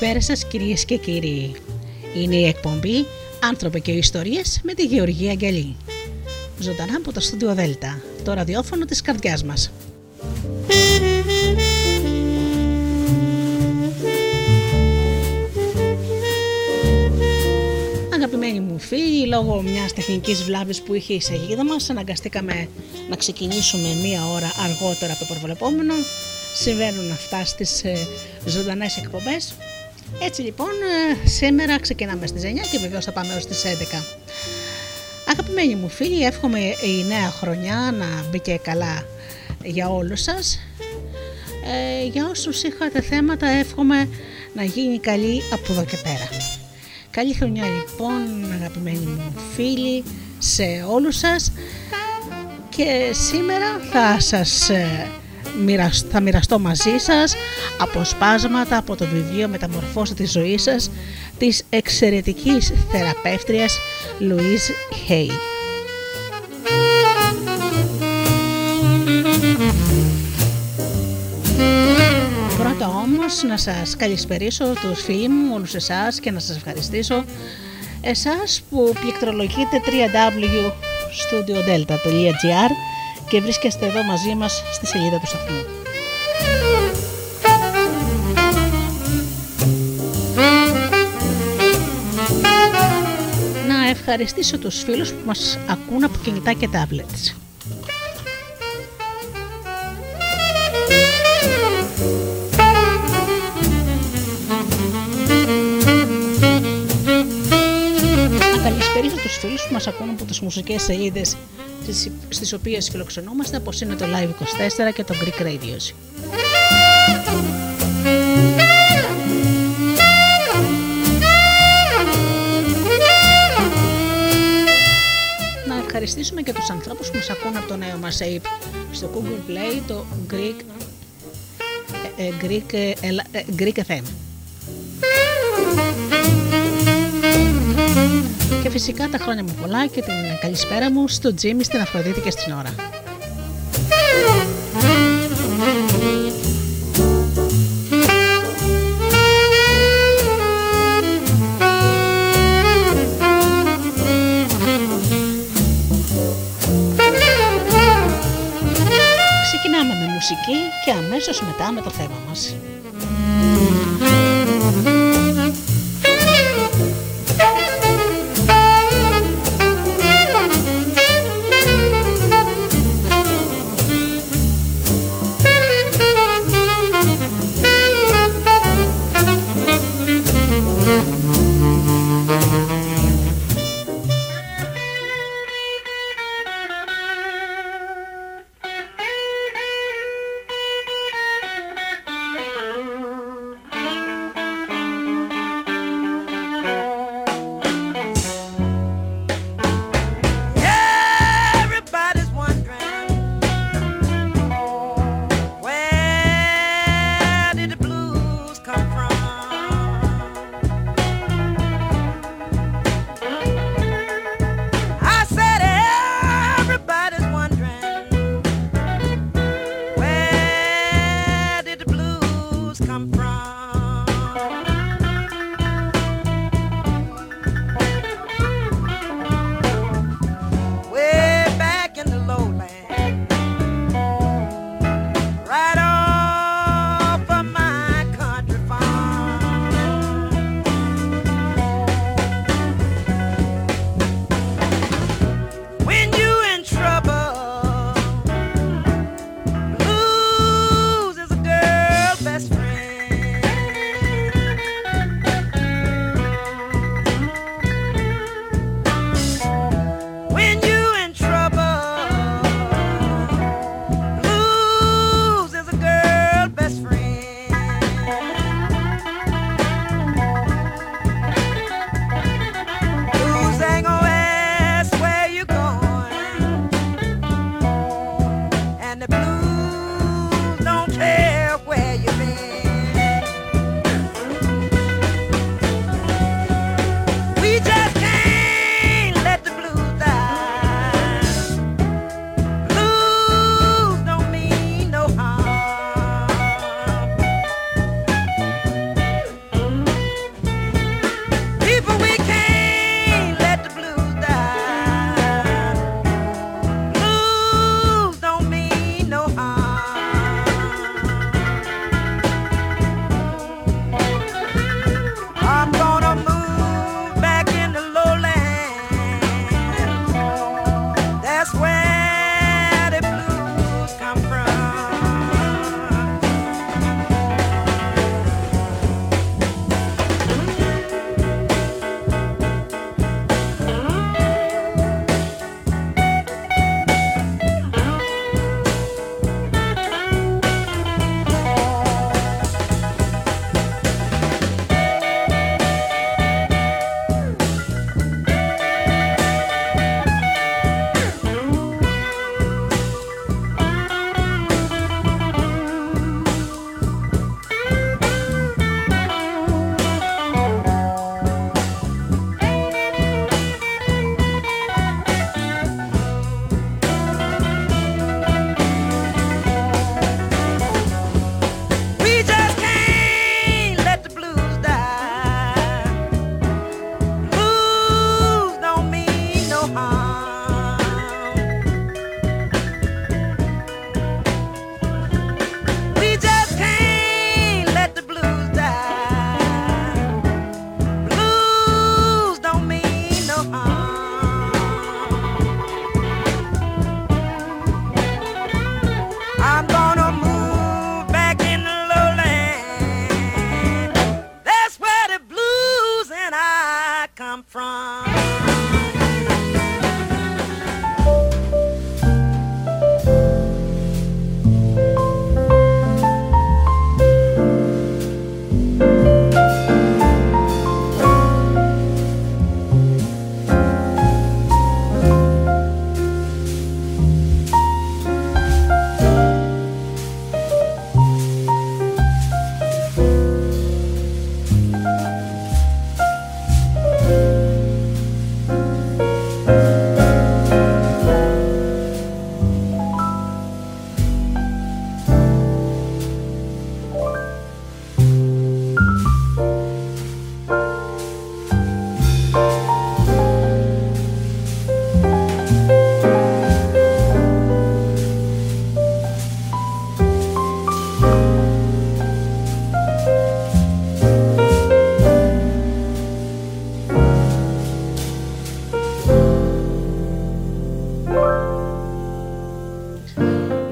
Καλησπέρα σας κυρίες και κύριοι. Είναι η εκπομπή «Άνθρωποι και ιστορίες» με τη Γεωργία Αγγελή. Ζωντανά από το στούντιο Δέλτα, το ραδιόφωνο της καρδιάς μας. Αγαπημένοι μου φίλοι, λόγω μιας τεχνικής βλάβης που είχε η σαγίδα μας, αναγκαστήκαμε να ξεκινήσουμε μία ώρα αργότερα από το προβλεπόμενο. Συμβαίνουν αυτά στις ε, ζωντανές εκπομπές έτσι λοιπόν, ε, σήμερα ξεκινάμε στις 9 και βεβαίως θα πάμε ως τις 11. Αγαπημένοι μου φίλοι, εύχομαι η νέα χρονιά να μπει καλά για όλους σας. Ε, για όσους είχατε θέματα, εύχομαι να γίνει καλή από εδώ και πέρα. Καλή χρονιά λοιπόν, αγαπημένοι μου φίλοι, σε όλους σας και σήμερα θα σας ε, θα μοιραστώ μαζί σας αποσπάσματα από το βιβλίο «Μεταμορφώστε τη ζωή σας» της εξαιρετικής θεραπεύτριας Louise Hay. Πρώτα όμως να σας καλησπερίσω τους φίλοι μου, όλους εσάς και να σας ευχαριστήσω εσάς που πληκτρολογείτε www.studiodelta.gr και βρίσκεστε εδώ μαζί μας στη σελίδα του σταθμού. Να ευχαριστήσω τους φίλους που μας ακούν από κινητά και tablets. Να καλησπέρισω τους φίλους που μας ακούν από τις μουσικές σελίδες στις οποίες φιλοξενούμαστε όπως είναι το Live24 και το Greek Radios. Να ευχαριστήσουμε και τους ανθρώπους που μας ακούν από το νέο μας app στο Google Play, το Greek, ε, ε, Greek, ε, Greek FM. Και φυσικά τα χρόνια μου πολλά και την καλησπέρα μου στο Τζίμι, στην Αφροδίτη και στην ώρα. Ξεκινάμε με μουσική και αμέσως μετά με το θέμα μας.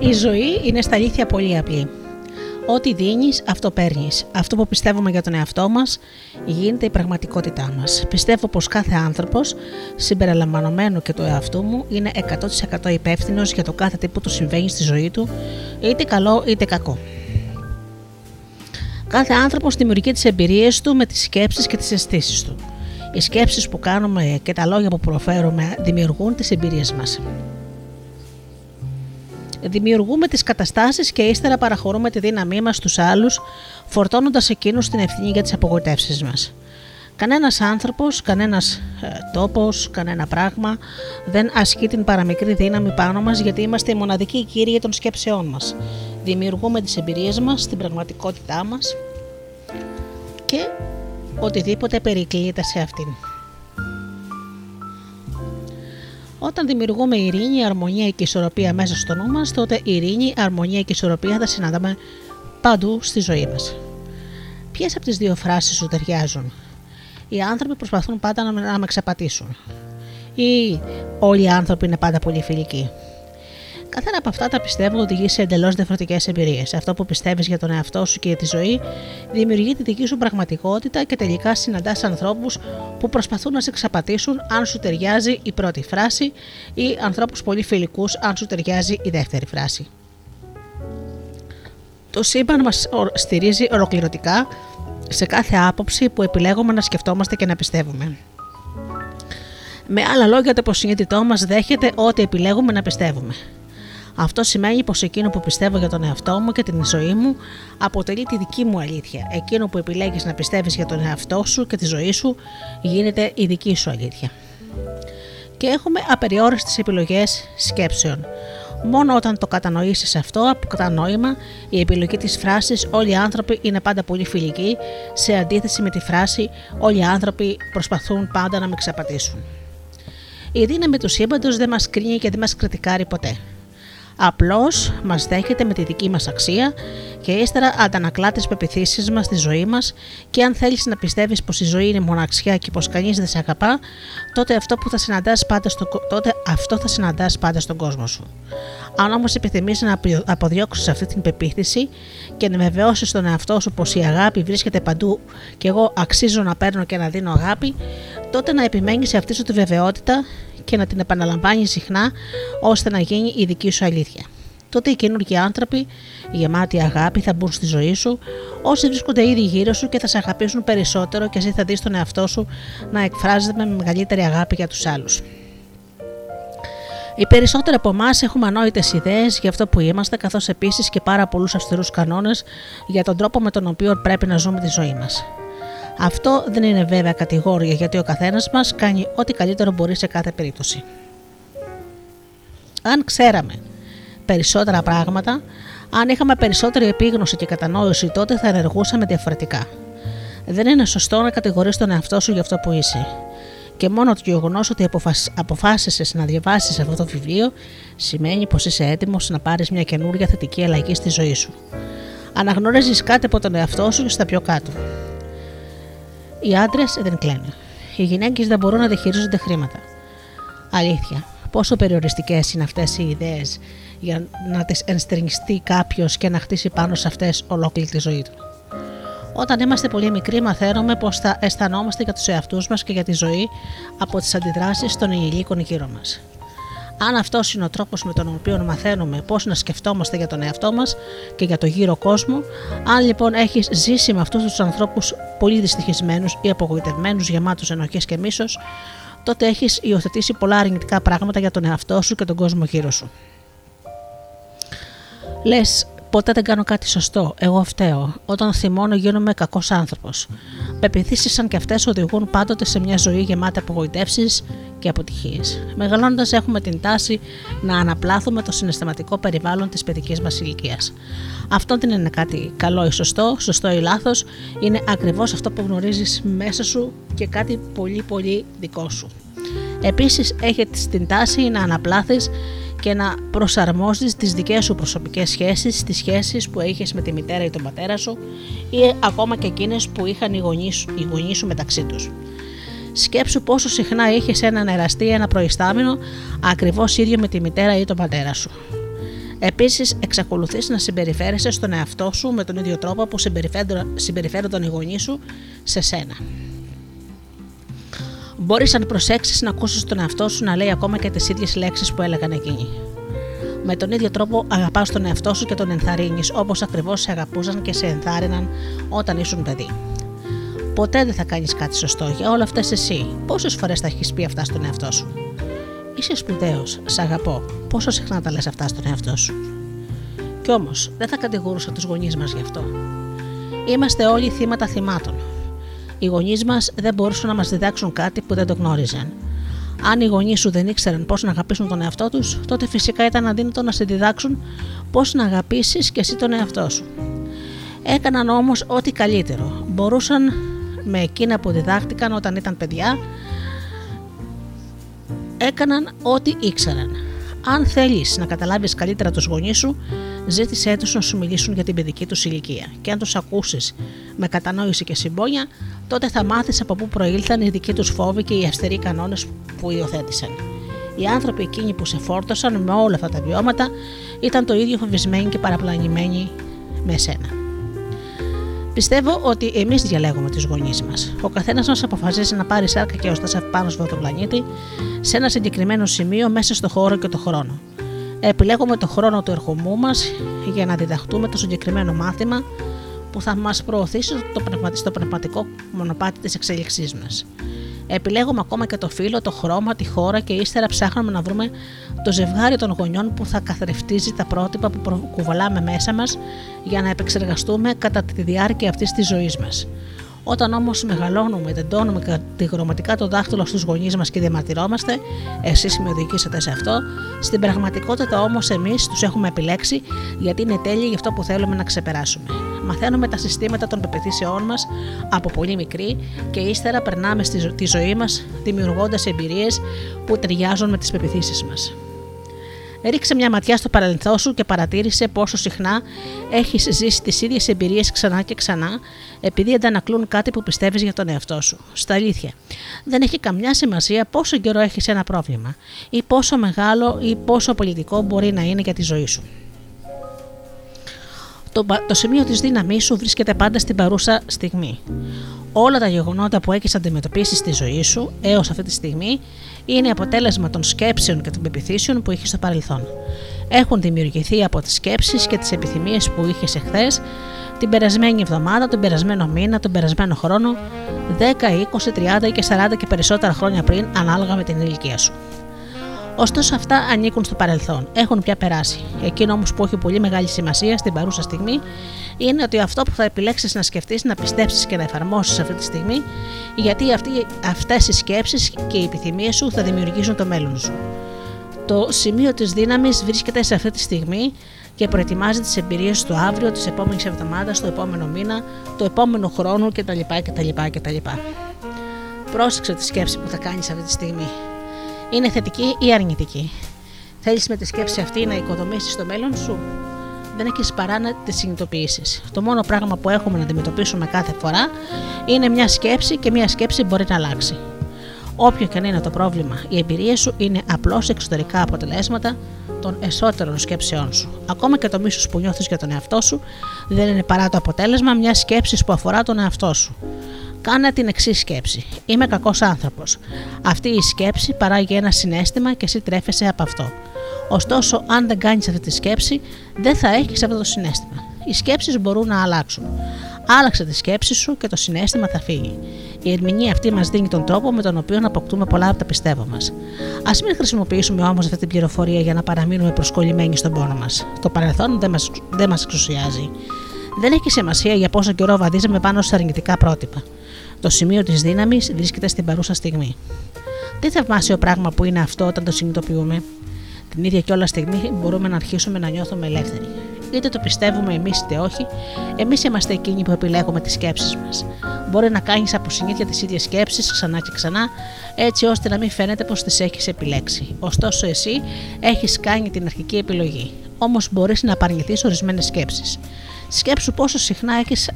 Η ζωή είναι στα αλήθεια πολύ απλή. Ό,τι δίνεις, αυτό παίρνεις. Αυτό που πιστεύουμε για τον εαυτό μας γίνεται η πραγματικότητά μας. Πιστεύω πως κάθε άνθρωπος, συμπεριλαμβανομένου και του εαυτού μου, είναι 100% υπεύθυνος για το κάθε τι που του συμβαίνει στη ζωή του, είτε καλό είτε κακό. Κάθε άνθρωπος δημιουργεί τις εμπειρίες του με τις σκέψεις και τις αισθήσεις του. Οι σκέψεις που κάνουμε και τα λόγια που προφέρουμε δημιουργούν τις εμπειρίες μας. Δημιουργούμε τις καταστάσεις και ύστερα παραχωρούμε τη δύναμή μας στους άλλους, φορτώνοντας εκείνους την ευθύνη για τις απογοητεύσεις μας. Κανένας άνθρωπος, κανένας ε, τόπος, κανένα πράγμα δεν ασκεί την παραμικρή δύναμη πάνω μας γιατί είμαστε οι μοναδικοί κύριοι των σκέψεών μας. Δημιουργούμε τις εμπειρίες μας, την πραγματικότητά μας και οτιδήποτε περικλείεται σε αυτήν. Όταν δημιουργούμε ειρήνη, αρμονία και ισορροπία μέσα στο νου μας, τότε ειρήνη, αρμονία και ισορροπία θα συναντάμε παντού στη ζωή μας. Ποιες από τις δύο φράσεις σου ταιριάζουν, Οι άνθρωποι προσπαθούν πάντα να με ξαπατήσουν, ή Όλοι οι άνθρωποι είναι πάντα πολύ φιλικοί; Καθένα από αυτά τα πιστεύω οδηγεί σε εντελώς διαφορετικές εμπειρίες. Αυτό που πιστεύεις για τον εαυτό σου και για τη ζωή δημιουργεί τη δική σου πραγματικότητα και τελικά συναντάς ανθρώπους που προσπαθούν να σε εξαπατήσουν αν σου ταιριάζει η πρώτη φράση ή ανθρώπους πολύ φιλικούς αν σου ταιριάζει η δεύτερη φράση. Το σύμπαν μας στηρίζει ολοκληρωτικά σε κάθε άποψη που επιλέγουμε να σκεφτόμαστε και να πιστεύουμε. Με άλλα λόγια, το υποσυνείδητό μας δέχεται ό,τι επιλέγουμε να πιστεύουμε. Αυτό σημαίνει πως εκείνο που πιστεύω για τον εαυτό μου και την ζωή μου αποτελεί τη δική μου αλήθεια. Εκείνο που επιλέγεις να πιστεύεις για τον εαυτό σου και τη ζωή σου γίνεται η δική σου αλήθεια. Και έχουμε απεριόριστες επιλογές σκέψεων. Μόνο όταν το κατανοήσεις αυτό από κατανόημα, η επιλογή της φράσης «Όλοι οι άνθρωποι είναι πάντα πολύ φιλικοί» σε αντίθεση με τη φράση «Όλοι οι άνθρωποι προσπαθούν πάντα να με ξαπατήσουν». Η δύναμη του σύμπαντος δεν μας κρίνει και δεν μας κριτικάρει ποτέ. Απλώς μας δέχεται με τη δική μας αξία και ύστερα αντανακλά τις πεπιθήσεις μας στη ζωή μας και αν θέλεις να πιστεύεις πως η ζωή είναι μοναξιά και πως κανείς δεν σε αγαπά, τότε αυτό, που θα συναντάς πάντα στο, τότε αυτό θα συναντάς πάντα στον κόσμο σου. Αν όμως επιθυμείς να αποδιώξεις αυτή την πεποίθηση και να βεβαιώσεις τον εαυτό σου πως η αγάπη βρίσκεται παντού και εγώ αξίζω να παίρνω και να δίνω αγάπη, τότε να επιμένεις σε αυτή σου τη βεβαιότητα και να την επαναλαμβάνει συχνά ώστε να γίνει η δική σου αλήθεια. Τότε οι καινούργιοι άνθρωποι, γεμάτοι αγάπη, θα μπουν στη ζωή σου, όσοι βρίσκονται ήδη γύρω σου και θα σε αγαπήσουν περισσότερο και εσύ θα δεις τον εαυτό σου να εκφράζεται με μεγαλύτερη αγάπη για τους άλλους. Οι περισσότεροι από εμάς έχουμε ανόητες ιδέες για αυτό που είμαστε, καθώς επίσης και πάρα πολλούς αυστηρούς κανόνες για τον τρόπο με τον οποίο πρέπει να ζούμε τη ζωή μας. Αυτό δεν είναι βέβαια κατηγόρια γιατί ο καθένας μας κάνει ό,τι καλύτερο μπορεί σε κάθε περίπτωση. Αν ξέραμε περισσότερα πράγματα, αν είχαμε περισσότερη επίγνωση και κατανόηση, τότε θα ενεργούσαμε διαφορετικά. Δεν είναι σωστό να κατηγορείς τον εαυτό σου για αυτό που είσαι. Και μόνο το γεγονός ότι αποφάσισες να διαβάσεις αυτό το βιβλίο σημαίνει πως είσαι έτοιμος να πάρεις μια καινούργια θετική αλλαγή στη ζωή σου. Αναγνωρίζεις κάτι από τον εαυτό σου και στα πιο κάτω. Οι άντρες δεν κλαίνουν. Οι γυναίκες δεν μπορούν να διαχειρίζονται χρήματα. Αλήθεια. Πόσο περιοριστικές είναι αυτές οι ιδέες για να τις ενστερνιστεί κάποιος και να χτίσει πάνω σε αυτές ολόκληρη τη ζωή του; Όταν είμαστε πολύ μικροί, μαθαίνουμε πώ θα αισθανόμαστε για τους εαυτούς μας και για τη ζωή από τις αντιδράσεις των ενηλίκων γύρω μας. Αν αυτός είναι ο τρόπος με τον οποίο μαθαίνουμε πώς να σκεφτόμαστε για τον εαυτό μας και για το γύρο κόσμο, αν λοιπόν έχεις ζήσει με αυτούς τους ανθρώπους πολύ δυστυχισμένους ή απογοητευμένους, γεμάτους ενοχές και μίσος, τότε έχεις υιοθετήσει πολλά αρνητικά πράγματα για τον εαυτό σου και τον κόσμο γύρω σου. Λες, Ποτέ δεν κάνω κάτι σωστό. Εγώ φταίω. Όταν θυμώνω, γίνομαι κακός άνθρωπος. Πεπιθήσει σαν και αυτές οδηγούν πάντοτε σε μια ζωή γεμάτη απογοητεύσεις και αποτυχίες. Μεγαλώνοντας, έχουμε την τάση να αναπλάθουμε το συναισθηματικό περιβάλλον της παιδικής μας ηλικίας. Αυτό δεν είναι κάτι καλό ή σωστό, σωστό ή λάθος, είναι ακριβώς αυτό που γνωρίζεις μέσα σου και κάτι πολύ πολύ δικό σου. Επίσης, έχεις την τάση να αναπλάθεις και να προσαρμόζεις τις δικές σου προσωπικές σχέσεις στις σχέσεις που έχεις με τη μητέρα ή τον πατέρα σου ή ακόμα και εκείνες που είχαν οι γονείς, οι γονείς σου μεταξύ τους. Σκέψου πόσο συχνά είχες έναν εραστή ένα προϊστάμενο ακριβώς ίδιο με τη μητέρα ή τον πατέρα σου. Επίσης, εξακολουθείς να συμπεριφέρεσαι στον εαυτό σου με τον ίδιο τρόπο που συμπεριφέρονταν οι γονείς σου σε σένα. Μπορείς, αν προσέξεις, να ακούσεις τον εαυτό σου να λέει ακόμα και τις ίδιες λέξεις που έλεγαν εκείνοι. Με τον ίδιο τρόπο αγαπάς τον εαυτό σου και τον ενθαρρύνεις όπως ακριβώς σε αγαπούσαν και σε ενθάρρυναν όταν ήσουν παιδί. Ποτέ δεν θα κάνεις κάτι σωστό για όλα αυτά εσύ. Πόσες φορές θα έχεις πει αυτά στον εαυτό σου; Είσαι σπουδαίος, σ' αγαπώ. Πόσο συχνά τα λες αυτά στον εαυτό σου; Κι όμως δεν θα κατηγορούσα τους γονείς μας γι' αυτό. Είμαστε όλοι θύματα θυμάτων. Οι γονείς μας δεν μπορούσαν να μας διδάξουν κάτι που δεν το γνώριζαν. Αν οι γονείς σου δεν ήξεραν πώς να αγαπήσουν τον εαυτό τους, τότε φυσικά ήταν αδύνατο να σε διδάξουν πώς να αγαπήσεις και εσύ τον εαυτό σου. Έκαναν όμως ό,τι καλύτερο. Μπορούσαν με εκείνα που διδάχτηκαν όταν ήταν παιδιά, έκαναν ό,τι ήξεραν. Αν θέλεις να καταλάβεις καλύτερα τους γονείς σου, ζήτησέ τους να σου μιλήσουν για την παιδική τους ηλικία. Και αν τους ακούσεις με κατανόηση και συμπόνια, τότε θα μάθεις από πού προήλθαν οι δικοί τους φόβοι και οι αυστηροί κανόνες που υιοθέτησαν. Οι άνθρωποι εκείνοι που σε φόρτωσαν με όλα αυτά τα βιώματα ήταν το ίδιο φοβισμένοι και παραπλανημένοι με εσένα. Πιστεύω ότι εμείς διαλέγουμε τους γονείς μας. Ο καθένας μας αποφασίζει να πάρει σάρκα και ωστά πάνω σε αυτό το πλανήτη σε ένα συγκεκριμένο σημείο μέσα στο χώρο και το χρόνο. Επιλέγουμε το χρόνο του ερχομού μας για να διδαχτούμε το συγκεκριμένο μάθημα που θα μας προωθήσει στο πνευματικό μονοπάτι της εξέλιξής μας. Επιλέγουμε ακόμα και το φύλλο, το χρώμα, τη χώρα και ύστερα ψάχνουμε να βρούμε το ζευγάρι των γονιών που θα καθρεφτίζει τα πρότυπα που κουβαλάμε μέσα μας για να επεξεργαστούμε κατά τη διάρκεια αυτής της ζωής μας. Όταν όμως μεγαλώνουμε, τεντώνουμε κατηγορηματικά το δάχτυλο στους γονείς μας και διαμαρτυρόμαστε, εσείς με οδηγήσατε σε αυτό, στην πραγματικότητα όμως εμείς τους έχουμε επιλέξει γιατί είναι τέλειοι για αυτό που θέλουμε να ξεπεράσουμε. Μαθαίνουμε τα συστήματα των πεπιθήσεών μας από πολύ μικρή και ύστερα περνάμε στη ζωή μας δημιουργώντας εμπειρίες που ταιριάζουν με τις πεπιθήσεις μας. Ρίξε μια ματιά στο παρελθόν σου και παρατήρησε πόσο συχνά έχεις ζήσει τις ίδιες εμπειρίες ξανά και ξανά, επειδή αντανακλούν κάτι που πιστεύεις για τον εαυτό σου. Στα αλήθεια, δεν έχει καμιά σημασία πόσο καιρό έχεις ένα πρόβλημα, ή πόσο μεγάλο ή πόσο πολιτικό μπορεί να είναι για τη ζωή σου. Το, το σημείο της δύναμής σου βρίσκεται πάντα στην παρούσα στιγμή. Όλα τα γεγονότα που έχεις αντιμετωπίσει στη ζωή σου έως αυτή τη στιγμή είναι αποτέλεσμα των σκέψεων και των πεπιθήσεων που είχε στο παρελθόν. Έχουν δημιουργηθεί από τις σκέψεις και τις επιθυμίες που είχες εχθές, την περασμένη εβδομάδα, τον περασμένο μήνα, τον περασμένο χρόνο, 10, 20, 30 και 40 και περισσότερα χρόνια πριν, ανάλογα με την ηλικία σου. Ωστόσο, αυτά ανήκουν στο παρελθόν, έχουν πια περάσει. Εκείνο όμως που έχει πολύ μεγάλη σημασία στην παρούσα στιγμή είναι ότι αυτό που θα επιλέξεις να σκεφτείς, να πιστέψεις και να εφαρμόσεις αυτή τη στιγμή, γιατί αυτές οι σκέψεις και οι επιθυμίες σου θα δημιουργήσουν το μέλλον σου. Το σημείο της δύναμης βρίσκεται σε αυτή τη στιγμή και προετοιμάζει τις εμπειρίες του αύριο, της επόμενης εβδομάδας, το επόμενο μήνα, το επόμενο χρόνο κτλ. κτλ, κτλ. Πρόσεξε τη σκέψη που θα κάνεις αυτή τη στιγμή. Είναι θετική ή αρνητική; Θέλεις με τη σκέψη αυτή να οικοδομήσεις το μέλλον σου; Δεν έχεις παρά να τη συνειδητοποιήσεις. Το μόνο πράγμα που έχουμε να αντιμετωπίσουμε κάθε φορά είναι μια σκέψη και μια σκέψη μπορεί να αλλάξει. Όποιο και αν είναι το πρόβλημα, η εμπειρία σου είναι απλώς εξωτερικά αποτελέσματα των εσωτερικών σκέψεών σου. Ακόμα και το μίσος που νιώθεις για τον εαυτό σου δεν είναι παρά το αποτέλεσμα μιας σκέψης που αφορά τον εαυτό σου. Κάνε την εξής σκέψη. Είμαι κακός άνθρωπος. Αυτή η σκέψη παράγει ένα συνέστημα και εσύ τρέφεσαι από αυτό. Ωστόσο, αν δεν κάνεις αυτή τη σκέψη, δεν θα έχεις αυτό το συνέστημα. Οι σκέψεις μπορούν να αλλάξουν. Άλλαξε τη σκέψη σου και το συνέστημα θα φύγει. Η ερμηνεία αυτή μας δίνει τον τρόπο με τον οποίο αποκτούμε πολλά από τα πιστεύω μας. Α μην χρησιμοποιήσουμε όμως αυτή την πληροφορία για να παραμείνουμε προσκολλημένοι στον πόνο μας. Το παρελθόν δεν μας μας εξουσιάζει. Δεν έχει σημασία για πόσο καιρό βαδίζαμε πάνω σε αρνητικά πρότυπα. Το σημείο της δύναμης βρίσκεται στην παρούσα στιγμή. Τι θαυμάσιο πράγμα που είναι αυτό όταν το συνειδητοποιούμε. Την ίδια κιόλα στιγμή μπορούμε να αρχίσουμε να νιώθουμε ελεύθεροι. Είτε το πιστεύουμε εμείς είτε όχι, εμείς είμαστε εκείνοι που επιλέγουμε τις σκέψεις μας. Μπορεί να κάνεις από συνήθεια τις ίδιες σκέψεις ξανά και ξανά, έτσι ώστε να μην φαίνεται πως τις έχεις επιλέξει. Ωστόσο, εσύ έχεις κάνει την αρχική επιλογή. Όμως μπορείς να απαρνηθείς ορισμένες σκέψεις. Σκέψου πόσο συχνά έχεις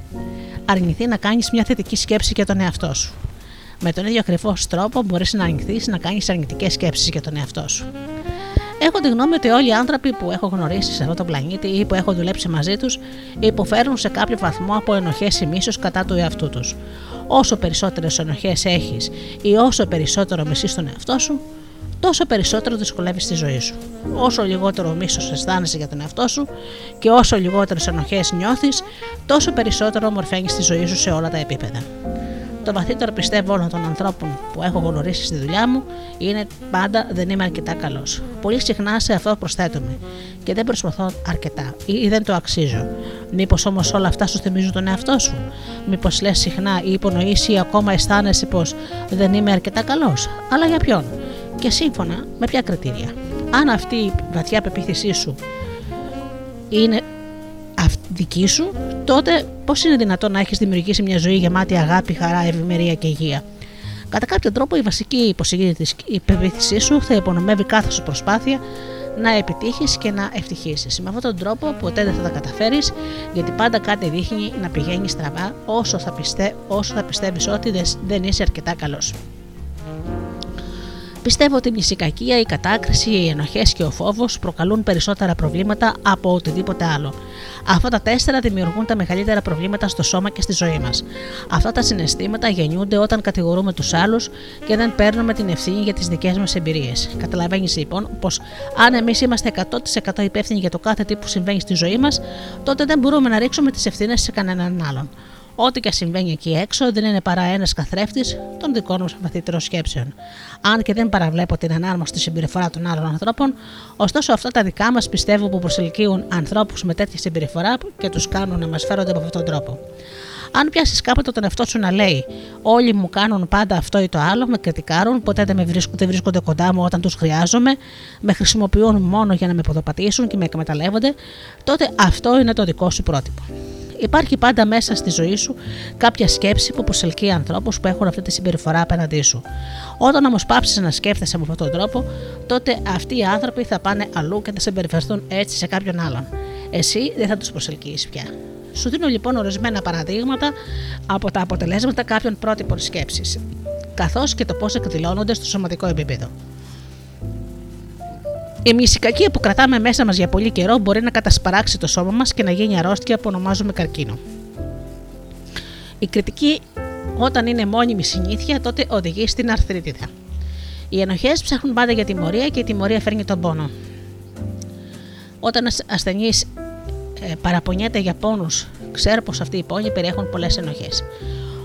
αρνηθεί να κάνεις μια θετική σκέψη για τον εαυτό σου. Με τον ίδιο ακριβώς τρόπο μπορείς να αρνηθείς να κάνεις αρνητικές σκέψεις για τον εαυτό σου. Έχω τη γνώμη ότι όλοι οι άνθρωποι που έχω γνωρίσει σε αυτό το πλανήτη ή που έχω δουλέψει μαζί τους υποφέρουν σε κάποιο βαθμό από ενοχές ή μίσος κατά του εαυτού τους. Όσο περισσότερες ενοχές έχεις ή όσο περισσότερο μισείς τον εαυτό σου, τόσο περισσότερο δυσκολεύεις τη ζωή σου. Όσο λιγότερο μίσος αισθάνεσαι για τον εαυτό σου και όσο λιγότερες ενοχές νιώθεις, τόσο περισσότερο ομορφαίνει τη ζωή σου σε όλα τα επίπεδα. Το βαθύτερο πιστεύω όλων των ανθρώπων που έχω γνωρίσει στη δουλειά μου είναι πάντα δεν είμαι αρκετά καλός. Πολύ συχνά σε αυτό προσθέτουμε και δεν προσπαθώ αρκετά ή δεν το αξίζω. Μήπως όμως όλα αυτά σου θυμίζουν τον εαυτό σου; Μήπως λες συχνά ή υπονοείς ή ακόμα αισθάνεσαι πως δεν είμαι αρκετά καλός; Αλλά για ποιον; Και σύμφωνα με ποια κριτήρια; Αν αυτή η βαθιά πεποίθησή σου είναι δική σου, τότε πώς είναι δυνατόν να έχεις δημιουργήσει μια ζωή γεμάτη αγάπη, χαρά, ευημερία και υγεία; Κατά κάποιο τρόπο, η βασική υποσυγγύρη τη πεποίθησή σου θα υπονομεύει κάθε σου προσπάθεια να επιτύχεις και να ευτυχήσει. Με αυτόν τον τρόπο ποτέ δεν θα τα καταφέρεις, γιατί πάντα κάτι δείχνει να πηγαίνει στραβά όσο θα, πιστε... όσο θα πιστεύεις ότι δεν είσαι αρκετά καλός. Πιστεύω ότι η μυσικακία, η κατάκριση, οι ενοχές και ο φόβος προκαλούν περισσότερα προβλήματα από οτιδήποτε άλλο. Αυτά τα τέσσερα δημιουργούν τα μεγαλύτερα προβλήματα στο σώμα και στη ζωή μας. Αυτά τα συναισθήματα γεννιούνται όταν κατηγορούμε τους άλλους και δεν παίρνουμε την ευθύνη για τις δικές μας εμπειρίες. Καταλαβαίνεις λοιπόν πως αν εμείς είμαστε 100% υπεύθυνοι για το κάθε τι που συμβαίνει στη ζωή μας, τότε δεν μπορούμε να ρίξουμε τις ευθύνες σε κανέναν άλλον. Ό,τι και συμβαίνει εκεί έξω δεν είναι παρά ένας καθρέφτης των δικών μας βαθύτερων σκέψεων. Αν και δεν παραβλέπω την ανάρμοστη συμπεριφορά των άλλων ανθρώπων, ωστόσο αυτά τα δικά μας πιστεύω που προσελκύουν ανθρώπους με τέτοια συμπεριφορά και τους κάνουν να μας φέρονται από αυτόν τον τρόπο. Αν πιάσεις κάποτε τον εαυτό σου να λέει: Όλοι μου κάνουν πάντα αυτό ή το άλλο, με κριτικάρουν, ποτέ δεν, με βρίσκονται, δεν βρίσκονται κοντά μου όταν τους χρειάζομαι, με χρησιμοποιούν μόνο για να με ποδοπατήσουν και με εκμεταλλεύονται, τότε αυτό είναι το δικό σου πρότυπο. Υπάρχει πάντα μέσα στη ζωή σου κάποια σκέψη που προσελκύει ανθρώπους που έχουν αυτή τη συμπεριφορά απέναντί σου. Όταν όμως πάψεις να σκέφτεσαι με αυτόν τον τρόπο, τότε αυτοί οι άνθρωποι θα πάνε αλλού και θα συμπεριφερθούν έτσι σε κάποιον άλλον. Εσύ δεν θα τους προσελκύεις πια. Σου δίνω λοιπόν ορισμένα παραδείγματα από τα αποτελέσματα κάποιων πρότυπων σκέψης, καθώς και το πώς εκδηλώνονται στο σωματικό επίπεδο. Η μυσικακία που κρατάμε μέσα μας για πολύ καιρό μπορεί να κατασπαράξει το σώμα μας και να γίνει αρρώστια που ονομάζουμε καρκίνο. Η κριτική, όταν είναι μόνιμη συνήθεια, τότε οδηγεί στην αρθρίτιδα. Οι ενοχές ψάχνουν πάντα για τιμωρία και η τιμωρία φέρνει τον πόνο. Όταν ασθενή ε, παραπονιέται για πόνους, ξέρω πως αυτοί οι πόνοι περιέχουν πολλές ενοχές.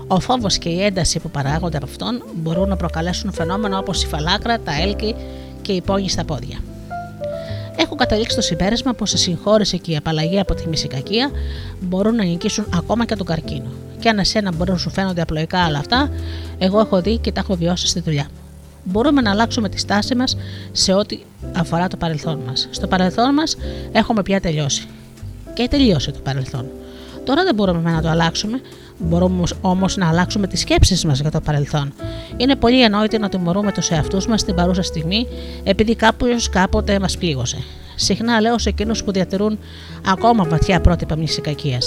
Ο φόβος και η ένταση που παράγονται από αυτόν μπορούν να προκαλέσουν φαινόμενα όπως η φαλάκρα, τα έλκη και οι πόνοι στα πόδια. Έχω καταλήξει στο συμπέρασμα πως η συγχώρεση και η απαλλαγή από τη μυσικακία μπορούν να νικήσουν ακόμα και τον καρκίνο. Και αν εσένα μπορεί να σου φαίνονται απλοϊκά όλα αυτά, εγώ έχω δει και τα έχω βιώσει στη δουλειά μου. Μπορούμε να αλλάξουμε τη στάση μας σε ό,τι αφορά το παρελθόν μας. Στο παρελθόν μας έχουμε πια τελειώσει. Και τελείωσε το παρελθόν. Τώρα δεν μπορούμε να το αλλάξουμε, μπορούμε όμως να αλλάξουμε τις σκέψεις μας για το παρελθόν. Είναι πολύ ενόητο να τιμωρούμε τους εαυτούς μας στην παρούσα στιγμή επειδή κάποιος κάποτε μας πλήγωσε. Συχνά λέω σε εκείνους που διατηρούν ακόμα βαθιά πρότυπα μνησικακία.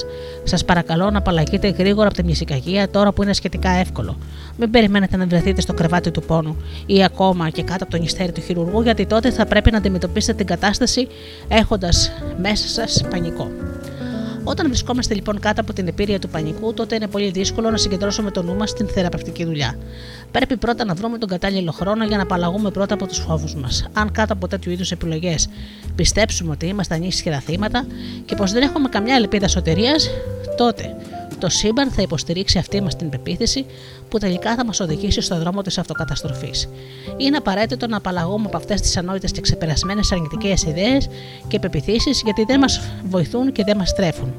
Σας παρακαλώ να απαλλαγείτε γρήγορα από τη μνησικακία τώρα που είναι σχετικά εύκολο. Μην περιμένετε να βρεθείτε στο κρεβάτι του πόνου ή ακόμα και κάτω από το νηστέρι του χειρουργού, γιατί τότε θα πρέπει να αντιμετωπίσετε την κατάσταση έχοντας μέσα σας πανικό. Όταν βρισκόμαστε λοιπόν κάτω από την επίρρεια του πανικού, τότε είναι πολύ δύσκολο να συγκεντρώσουμε το νου μας στην θεραπευτική δουλειά. Πρέπει πρώτα να βρούμε τον κατάλληλο χρόνο για να απαλλαγούμε πρώτα από τους φόβους μας. Αν κάτω από τέτοιου είδους επιλογές πιστέψουμε ότι είμαστε ανήσυχα θύματα και πως δεν έχουμε καμιά ελπίδα σωτηρίας, τότε το σύμπαν θα υποστηρίξει αυτή μας την πεποίθηση που τελικά θα μας οδηγήσει στον δρόμο της αυτοκαταστροφής. Είναι απαραίτητο να απαλλαγούμε από αυτές τις ανόητες και ξεπερασμένες αρνητικές ιδέες και πεπιθήσεις γιατί δεν μας βοηθούν και δεν μας τρέφουν.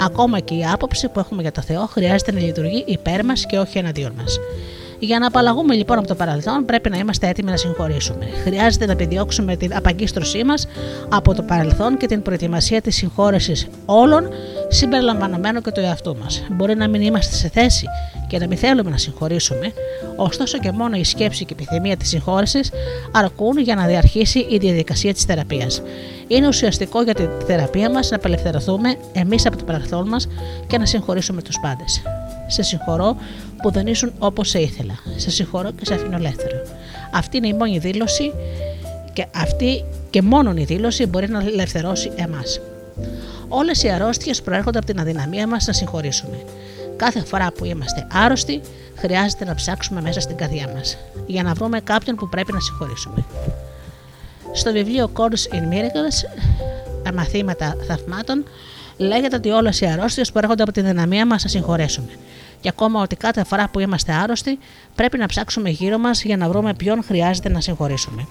Ακόμα και η άποψη που έχουμε για το Θεό χρειάζεται να λειτουργεί υπέρ μας και όχι εναντίον μας. Για να απαλλαγούμε λοιπόν από το παρελθόν, πρέπει να είμαστε έτοιμοι να συγχωρήσουμε. Χρειάζεται να επιδιώξουμε την απαγκίστρωσή μας από το παρελθόν και την προετοιμασία της συγχώρεσης όλων, συμπεριλαμβανομένου και του εαυτού μας. Μπορεί να μην είμαστε σε θέση και να μην θέλουμε να συγχωρήσουμε, ωστόσο και μόνο η σκέψη και η επιθυμία της συγχώρεσης αρκούν για να διαρχίσει η διαδικασία της θεραπείας. Είναι ουσιαστικό για τη θεραπεία μας να απελευθερωθούμε εμείς από το παρελθόν μας και να συγχωρήσουμε τους πάντες. Σε συγχωρώ που δεν ήσουν όπως σε ήθελα. Σε συγχωρώ και σε αφήνω ελεύθερο. Αυτή είναι η μόνη δήλωση Και αυτή και μόνο η δήλωση μπορεί να ελευθερώσει εμάς. Όλες οι αρρώστιες προέρχονται από την αδυναμία μας να συγχωρήσουμε. Κάθε φορά που είμαστε άρρωστοι, χρειάζεται να ψάξουμε μέσα στην καρδιά μας για να βρούμε κάποιον που πρέπει να συγχωρήσουμε. Στο βιβλίο Course in Miracles, τα μαθήματα θαυμάτων, λέγεται ότι όλε οι αρρώστιες προέρχονται από τη δυναμία μας να συγχωρέσουμε. Και ακόμα ότι κάθε φορά που είμαστε άρρωστοι, πρέπει να ψάξουμε γύρω μας για να βρούμε ποιον χρειάζεται να συγχωρήσουμε.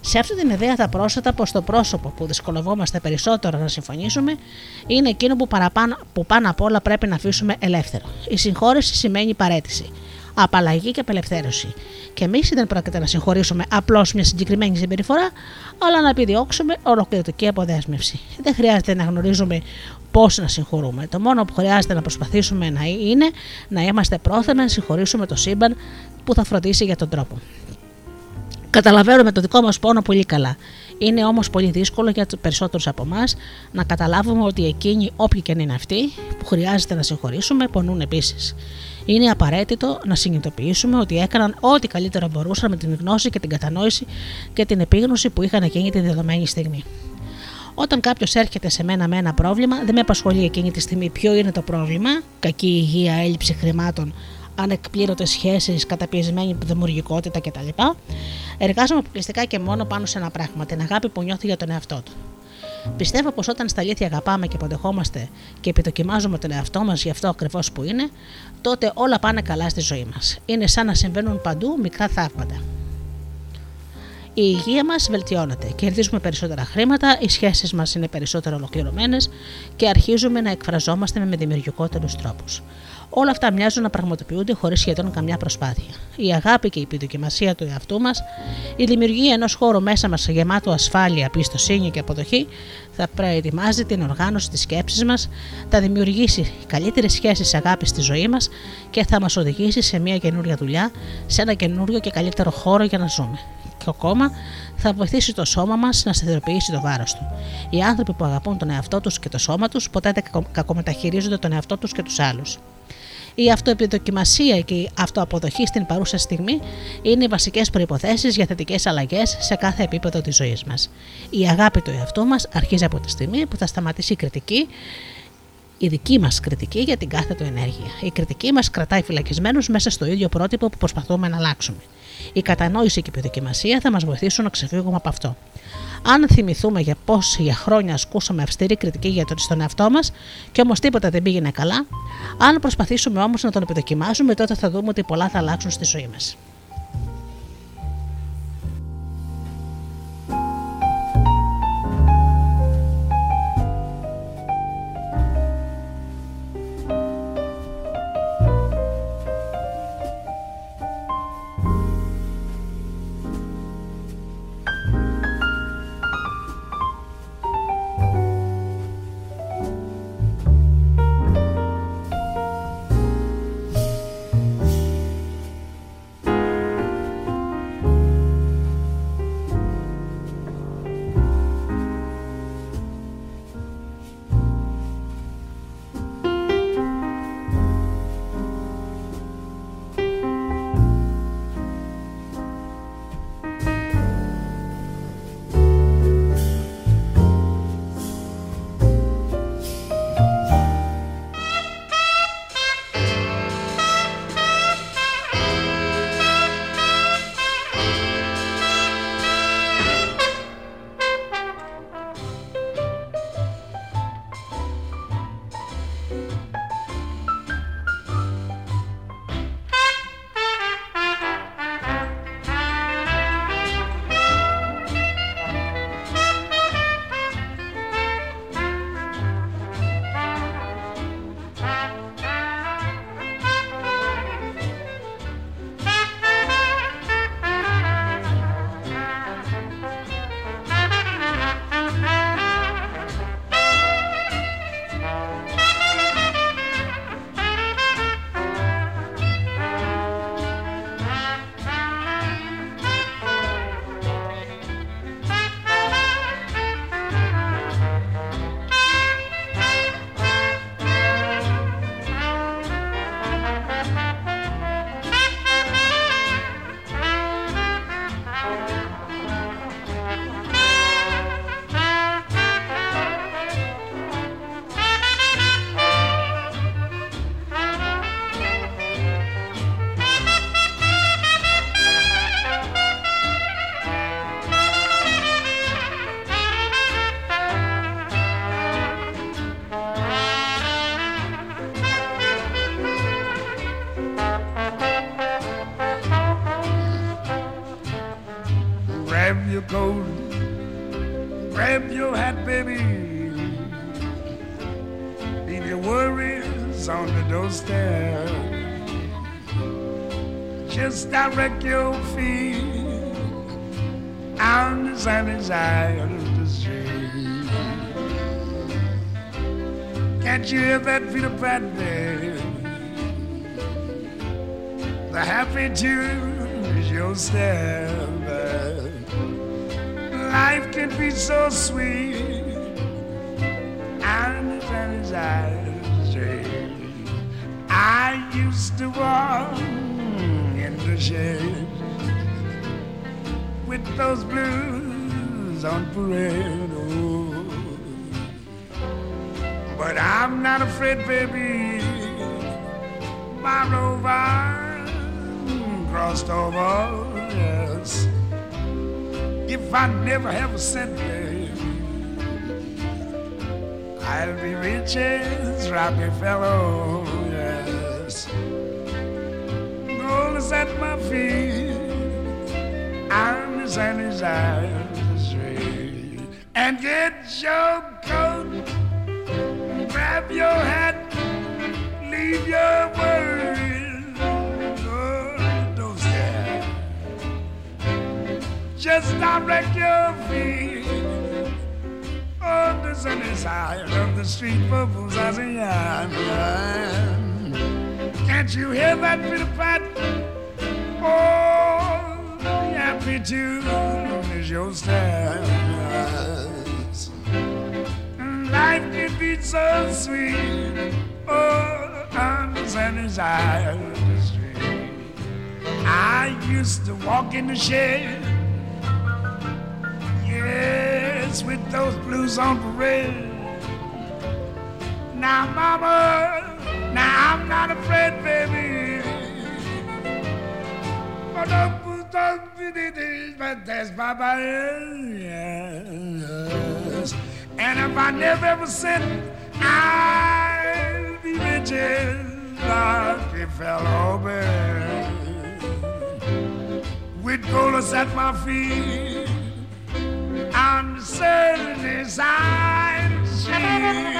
Σε αυτή την ιδέα θα πρόσθετα πως το πρόσωπο που δυσκολευόμαστε περισσότερο να συμφωνήσουμε είναι εκείνο που, παραπάνω, που πάνω απ' όλα πρέπει να αφήσουμε ελεύθερο. Η συγχώρεση σημαίνει παρέτηση, απαλλαγή και απελευθέρωση. Και εμείς δεν πρόκειται να συγχωρήσουμε απλώς μια συγκεκριμένη συμπεριφορά, αλλά να επιδιώξουμε ολοκληρωτική αποδέσμευση. Δεν χρειάζεται να γνωρίζουμε πώς να συγχωρούμε. Το μόνο που χρειάζεται να προσπαθήσουμε να είναι να είμαστε πρόθυμοι να συγχωρήσουμε το σύμπαν που θα φροντίσει για τον τρόπο. Καταλαβαίνουμε το δικό μας πόνο πολύ καλά. Είναι όμως πολύ δύσκολο για τους περισσότερους από εμάς να καταλάβουμε ότι εκείνοι, όποιοι και αν είναι αυτοί, που χρειάζεται να συγχωρήσουμε, πονούν επίσης. Είναι απαραίτητο να συνειδητοποιήσουμε ότι έκαναν ό,τι καλύτερο μπορούσαν με την γνώση και την κατανόηση και την επίγνωση που είχαν εκείνη τη δεδομένη στιγμή. Όταν κάποιος έρχεται σε μένα με ένα πρόβλημα, δεν με απασχολεί εκείνη τη στιγμή ποιο είναι το πρόβλημα, κακή υγεία, έλλειψη χρημάτων, ανεκπλήρωτες σχέσεις, καταπιεσμένη δημιουργικότητα κτλ. Εργάζομαι αποκλειστικά και μόνο πάνω σε ένα πράγμα, την αγάπη που νιώθει για τον εαυτό του. Πιστεύω πως όταν στα αλήθεια αγαπάμε και αποδεχόμαστε και επιδοκιμάζουμε τον εαυτό μας για αυτό ακριβώς που είναι, τότε όλα πάνε καλά στη ζωή μας. Είναι σαν να συμβαίνουν παντού μικρά θαύματα. Η υγεία μας βελτιώνεται, κερδίζουμε περισσότερα χρήματα, οι σχέσεις μας είναι περισσότερο ολοκληρωμένες και αρχίζουμε να εκφραζόμαστε με δημιουργικότερους τρόπους. Όλα αυτά μοιάζουν να πραγματοποιούνται χωρίς σχεδόν καμιά προσπάθεια. Η αγάπη και η επιδοκιμασία του εαυτού μας, η δημιουργία ενός χώρου μέσα μας γεμάτο ασφάλεια, πιστοσύνη και αποδοχή, θα προετοιμάζει την οργάνωση της σκέψης μας, θα δημιουργήσει καλύτερες σχέσεις αγάπης στη ζωή μας και θα μας οδηγήσει σε μια καινούρια δουλειά, σε ένα καινούριο και καλύτερο χώρο για να ζούμε. Και ακόμα θα βοηθήσει το σώμα μας να σταθεροποιήσει το βάρος του. Οι άνθρωποι που αγαπούν τον εαυτό τους και το σώμα τους ποτέ δεν κακομεταχειρίζονται τον εαυτό τους και τους άλλους. Η αυτοεπιδοκιμασία και η αυτοαποδοχή στην παρούσα στιγμή είναι οι βασικές προποθέσει για θετικές αλλαγές σε κάθε επίπεδο της ζωής μας. Η αγάπη του εαυτού μας αρχίζει από τη στιγμή που θα σταματήσει η κριτική η δική μας κριτική για την κάθε του ενέργεια. Η κριτική μας κρατάει φυλακισμένους μέσα στο ίδιο πρότυπο που προσπαθούμε να αλλάξουμε. Η κατανόηση και η επιδοκιμασία θα μας βοηθήσουν να ξεφύγουμε από αυτό. Αν θυμηθούμε για πώς για χρόνια ασκούσαμε αυστηρή κριτική για τον στον εαυτό μας και όμως τίποτα δεν πήγαινε καλά, αν προσπαθήσουμε όμως να τον επιδοκιμάσουμε, τότε θα δούμε ότι πολλά θα αλλάξουν στη ζωή μας. So sweet. And side of. I used to walk in the shade with those blues on parade. Oh. But I'm not afraid, baby. My rover crossed over, yes. If I never have a cent, I'll be rich as Rockefeller, yes. Gold is at my feet, sunny side of the street. And get your coat, grab your hat, leave your worries. Oh, don't stare. Just direct your sunny side of the street for Buzazian. Can't you hear that bit of pat? Oh, the happy tune is your stars. Life can be so sweet. Oh, on the sunny side of the street. I used to walk in the shed. Yes, with those blues on parade. Now, mama, now I'm not afraid, baby. Oh, but but that's Baba, yes. And if I never ever sin, I'll be rich as Rockefeller, baby. With gold at my feet concern is I see.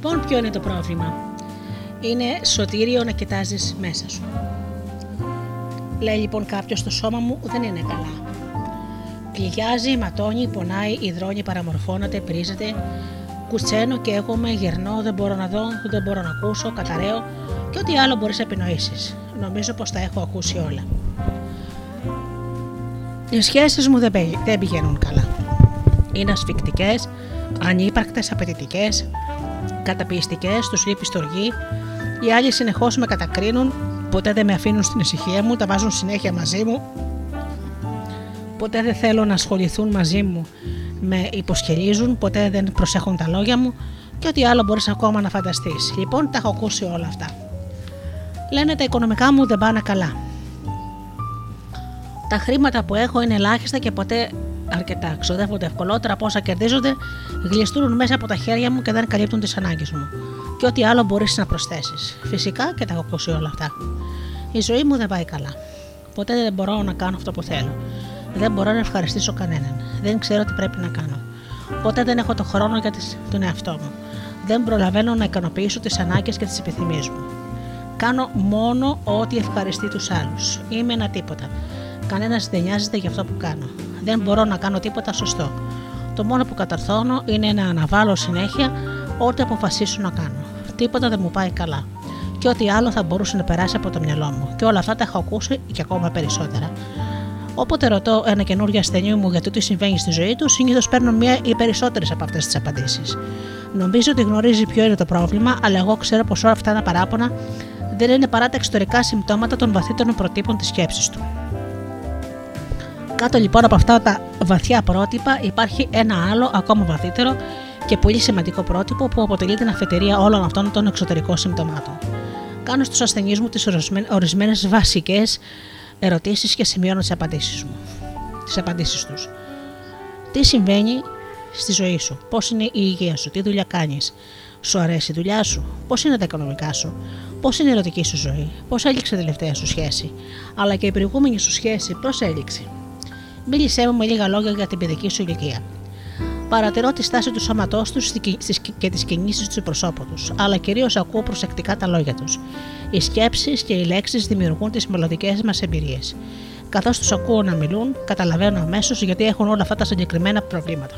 Ποιο είναι το πρόβλημα; Είναι σωτήριο να κοιτάζεις μέσα σου. Λέει λοιπόν κάποιος το σώμα μου δεν είναι καλά. Πληγιάζει, ματώνει, πονάει, υδρώνει, παραμορφώνεται, πρίζεται. Κουτσένω και με γερνώ, δεν μπορώ να δω, δεν μπορώ να ακούσω, καταραίω και ό,τι άλλο μπορείς να επινοήσεις. Νομίζω πως τα έχω ακούσει όλα. Οι σχέσεις μου δεν πηγαίνουν καλά. Είναι ασφικτικές, ανύπαρκτες, απαιτητικές, καταπιεστικές, τους λείπει στοργή. Οι άλλοι συνεχώς με κατακρίνουν, ποτέ δεν με αφήνουν στην ησυχία μου, τα βάζουν συνέχεια μαζί μου. Ποτέ δεν θέλω να ασχοληθούν μαζί μου, με υποσκελίζουν, ποτέ δεν προσέχουν τα λόγια μου και ό,τι άλλο μπορείς ακόμα να φανταστείς. Λοιπόν, τα έχω ακούσει όλα αυτά. Λένε τα οικονομικά μου δεν πάνε καλά. Τα χρήματα που έχω είναι ελάχιστα και ποτέ αρκετά. Ξοδεύονται ευκολότερα από όσα κερδίζονται, γλιστρούν μέσα από τα χέρια μου και δεν καλύπτουν τις ανάγκες μου. Και ό,τι άλλο μπορείς να προσθέσεις. Φυσικά και τα έχω ακούσει όλα αυτά. Η ζωή μου δεν πάει καλά. Ποτέ δεν μπορώ να κάνω αυτό που θέλω. Δεν μπορώ να ευχαριστήσω κανέναν. Δεν ξέρω τι πρέπει να κάνω. Ποτέ δεν έχω το χρόνο για τον εαυτό μου. Δεν προλαβαίνω να ικανοποιήσω τις ανάγκες και τις επιθυμίες μου. Κάνω μόνο ό,τι ευχαριστεί τους άλλους. Είμαι ένα τίποτα. Κανένας δεν νοιάζεται για αυτό που κάνω. Δεν μπορώ να κάνω τίποτα σωστό. Το μόνο που καταρθώνω είναι να αναβάλω συνέχεια ό,τι αποφασίσω να κάνω. Τίποτα δεν μου πάει καλά. Και ό,τι άλλο θα μπορούσε να περάσει από το μυαλό μου. Και όλα αυτά τα έχω ακούσει και ακόμα περισσότερα. Όποτε ρωτώ ένα καινούργιο ασθενή μου για το τι συμβαίνει στη ζωή του, συνήθως παίρνω μία ή περισσότερες από αυτές τις απαντήσεις. Νομίζω ότι γνωρίζει ποιο είναι το πρόβλημα, αλλά εγώ ξέρω πως όλα αυτά τα παράπονα δεν είναι παρά τα εξωτερικά συμπτώματα των βαθύτερων προτύπων της σκέψης του. Κάτω λοιπόν από αυτά τα βαθιά πρότυπα υπάρχει ένα άλλο ακόμα βαθύτερο και πολύ σημαντικό πρότυπο που αποτελεί την αφετηρία όλων αυτών των εξωτερικών συμπτωμάτων. Κάνω στους ασθενείς μου τις ορισμένες βασικές ερωτήσεις και σημειώνω τις απαντήσεις μου. Τις απαντήσεις τους. Τι συμβαίνει στη ζωή σου, πώς είναι η υγεία σου, τι δουλειά κάνεις, σου αρέσει η δουλειά σου, πώς είναι τα οικονομικά σου, πώς είναι η ερωτική σου ζωή, πώς έληξε η τελευταία σου σχέση, αλλά και η προηγούμενη σου σχέση πώς έληξε. Μίλησέ μου με λίγα λόγια για την παιδική σου ηλικία. Παρατηρώ τη στάση του σώματός τους και τις κινήσεις του προσώπου τους, αλλά κυρίως ακούω προσεκτικά τα λόγια τους. Οι σκέψεις και οι λέξεις δημιουργούν τις μελλοντικές μας εμπειρίες. Καθώς τους ακούω να μιλούν, καταλαβαίνω αμέσως γιατί έχουν όλα αυτά τα συγκεκριμένα προβλήματα.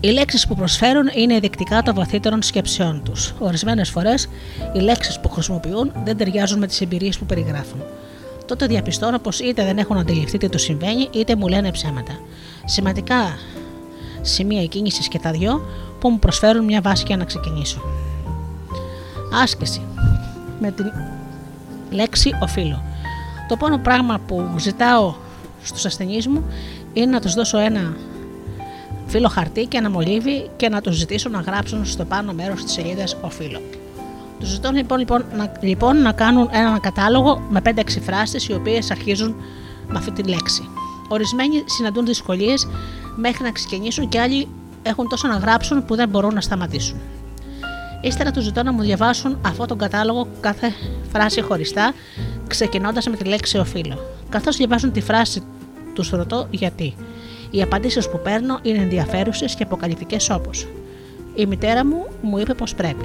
Οι λέξεις που προσφέρουν είναι δεικτικά των βαθύτερων σκέψεών τους. Ορισμένες φορές οι λέξεις που χρησιμοποιούν δεν ταιριάζουν με τις εμπειρίες που περιγράφουν. Τότε διαπιστώνω πως είτε δεν έχουν αντιληφθεί τι τους συμβαίνει, είτε μου λένε ψέματα. Σημαντικά σημεία κίνηση και τα δυο που μου προσφέρουν μια βάση για να ξεκινήσω. Άσκηση. Με την λέξη οφείλω. Το μόνο πράγμα που ζητάω στους ασθενείς μου είναι να τους δώσω ένα φύλλο χαρτί και ένα μολύβι και να τους ζητήσω να γράψουν στο πάνω μέρος της σελίδας οφείλω. Του ζητώ λοιπόν, λοιπόν, να, λοιπόν να κάνουν έναν κατάλογο με 5-6 φράσεις οι οποίες αρχίζουν με αυτή τη λέξη. Ορισμένοι συναντούν δυσκολίες μέχρι να ξεκινήσουν και άλλοι έχουν τόσο να γράψουν που δεν μπορούν να σταματήσουν. Ύστερα του ζητώ να μου διαβάσουν αυτόν τον κατάλογο κάθε φράση χωριστά, ξεκινώντας με τη λέξη οφείλω. Καθώς διαβάζουν τη φράση, τους ρωτώ γιατί. Οι απαντήσεις που παίρνω είναι ενδιαφέρουσες και αποκαλυπτικές όπως. Η μητέρα μου μου είπε πως πρέπει.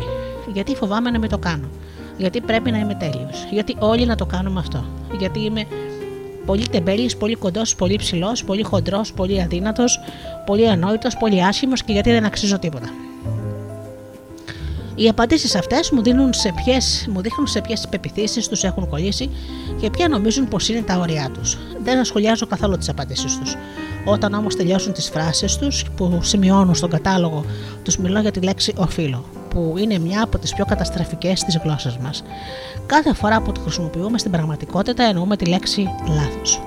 Γιατί φοβάμαι να μην το κάνω. Γιατί πρέπει να είμαι τέλειος. Γιατί όλοι να το κάνουμε αυτό. Γιατί είμαι πολύ τεμπέλης, πολύ κοντός, πολύ ψηλός, πολύ χοντρός, πολύ αδύνατος, πολύ ανόητος, πολύ άσχημος και γιατί δεν αξίζω τίποτα. Οι απαντήσεις αυτές μου, δίνουν σε ποιες, μου δείχνουν σε ποιες πεπιθήσεις τους έχουν κολλήσει και ποια νομίζουν πως είναι τα όρια τους. Δεν σχολιάζω καθόλου τις απαντήσεις τους. Όταν όμως τελειώσουν τις φράσεις τους που σημειώνουν στον κατάλογο, τους μιλώ για τη λέξη οφείλω, που είναι μια από τις πιο καταστραφικέ της γλώσσας μας. Κάθε φορά που τη χρησιμοποιούμε στην πραγματικότητα εννοούμε τη λέξη λάθος.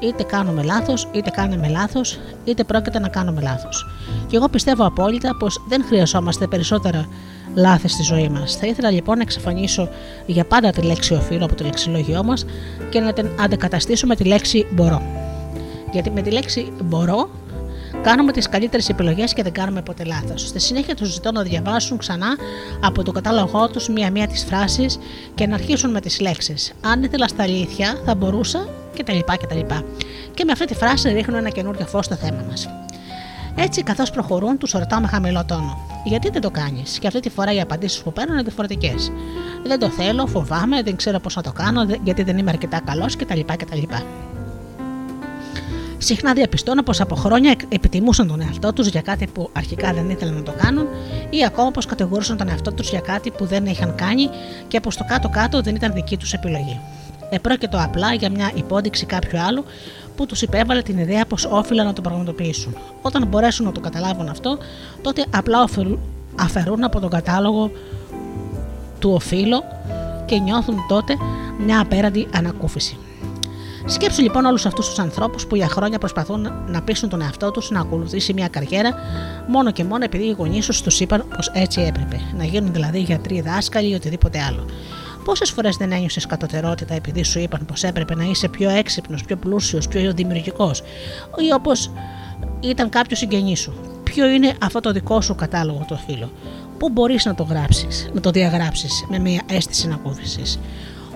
Είτε κάνουμε λάθος, είτε κάνουμε λάθος, είτε πρόκειται να κάνουμε λάθος. Και εγώ πιστεύω απόλυτα πως δεν χρειαζόμαστε περισσότερα λάθη στη ζωή μας. Θα ήθελα λοιπόν να εξαφανίσω για πάντα τη λέξη οφείλω από το λεξιλόγιό μας και να την αντικαταστήσω με τη λέξη μπορώ. Γιατί με τη λέξη μπορώ κάνουμε τις καλύτερες επιλογές και δεν κάνουμε ποτέ λάθος. Στη συνέχεια τους ζητώ να διαβάσουν ξανά από το κατάλογό τους μία-μία τις φράσεις και να αρχίσουν με τις λέξεις. Αν ήθελα στα αλήθεια, θα μπορούσα κτλ. κτλ. Και με αυτή τη φράση ρίχνουν ένα καινούριο φως στο θέμα μας. Έτσι, καθώς προχωρούν, τους ρωτάω με χαμηλό τόνο. Γιατί δεν το κάνεις, και αυτή τη φορά οι απαντήσεις που παίρνουν είναι διαφορετικές. Δεν το θέλω, φοβάμαι, δεν ξέρω πώς να το κάνω, γιατί δεν είμαι αρκετά καλός κτλ. κτλ. Συχνά διαπιστώνω πως από χρόνια επιτιμούσαν τον εαυτό τους για κάτι που αρχικά δεν ήθελαν να το κάνουν ή ακόμα πως κατηγορούσαν τον εαυτό τους για κάτι που δεν είχαν κάνει και πως το κάτω-κάτω δεν ήταν δική τους επιλογή. Επρόκειτο απλά για μια υπόδειξη κάποιου άλλου που τους υπέβαλε την ιδέα πως όφυλαν να το πραγματοποιήσουν. Όταν μπορέσουν να το καταλάβουν αυτό, τότε απλά αφαιρούν από τον κατάλογο του οφείλω και νιώθουν τότε μια απέραντη ανακούφιση. Σκέψου λοιπόν όλους αυτούς τους ανθρώπους που για χρόνια προσπαθούν να πείσουν τον εαυτό τους να ακολουθήσει μια καριέρα μόνο και μόνο επειδή οι γονείς τους τους είπαν πως έτσι έπρεπε. Να γίνουν δηλαδή γιατροί, δάσκαλοι ή οτιδήποτε άλλο. Πόσες φορές δεν ένιωσες κατωτερότητα επειδή σου είπαν πως έπρεπε να είσαι πιο έξυπνος, πιο πλούσιος, πιο δημιουργικός, ή όπως ήταν κάποιος συγγενής σου; Ποιο είναι αυτό το δικό σου κατάλογο το φίλο. Πού μπορείς να το γράψεις, να το διαγράψεις με μια αίσθηση ανακούφιση.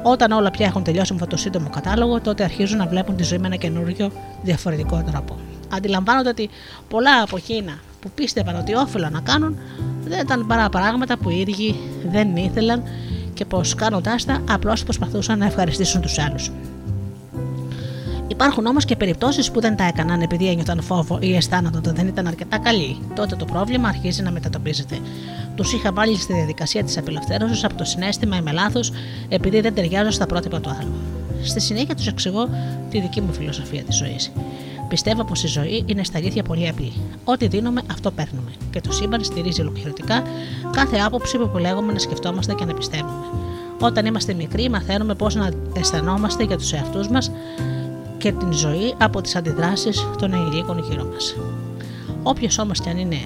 Όταν όλα πια έχουν τελειώσει με αυτό το σύντομο κατάλογο, τότε αρχίζουν να βλέπουν τη ζωή με ένα καινούριο διαφορετικό τρόπο. Αντιλαμβάνονται ότι πολλά από εκείνα που πίστευαν ότι όφελαν να κάνουν δεν ήταν παρά πράγματα που οι ίδιοι δεν ήθελαν και πως κάνοντάς τα απλώς προσπαθούσαν να ευχαριστήσουν τους άλλους. Υπάρχουν όμως και περιπτώσεις που δεν τα έκαναν επειδή ένιωθαν φόβο ή αισθάνονταν ότι δεν ήταν αρκετά καλοί. Τότε το πρόβλημα αρχίζει να μετατοπίζεται. Τους είχα βάλει στη διαδικασία της απελευθέρωσης από το συνέστημα είμαι λάθος επειδή δεν ταιριάζω στα πρότυπα του άλλου. Στη συνέχεια τους εξηγώ τη δική μου φιλοσοφία της ζωής. Πιστεύω πως η ζωή είναι στα αλήθεια πολύ απλή. Ό,τι δίνουμε, αυτό παίρνουμε. Και το σύμπαν στηρίζει ολοκληρωτικά κάθε άποψη που επιλέγουμε να σκεφτόμαστε και να πιστεύουμε. Όταν είμαστε μικροί, μαθαίνουμε πώ να αισθανόμαστε για τους εαυτούς μας και την ζωή από τις αντιδράσεις των ενηλίκων γύρω μας. Όποιος όμως και αν είναι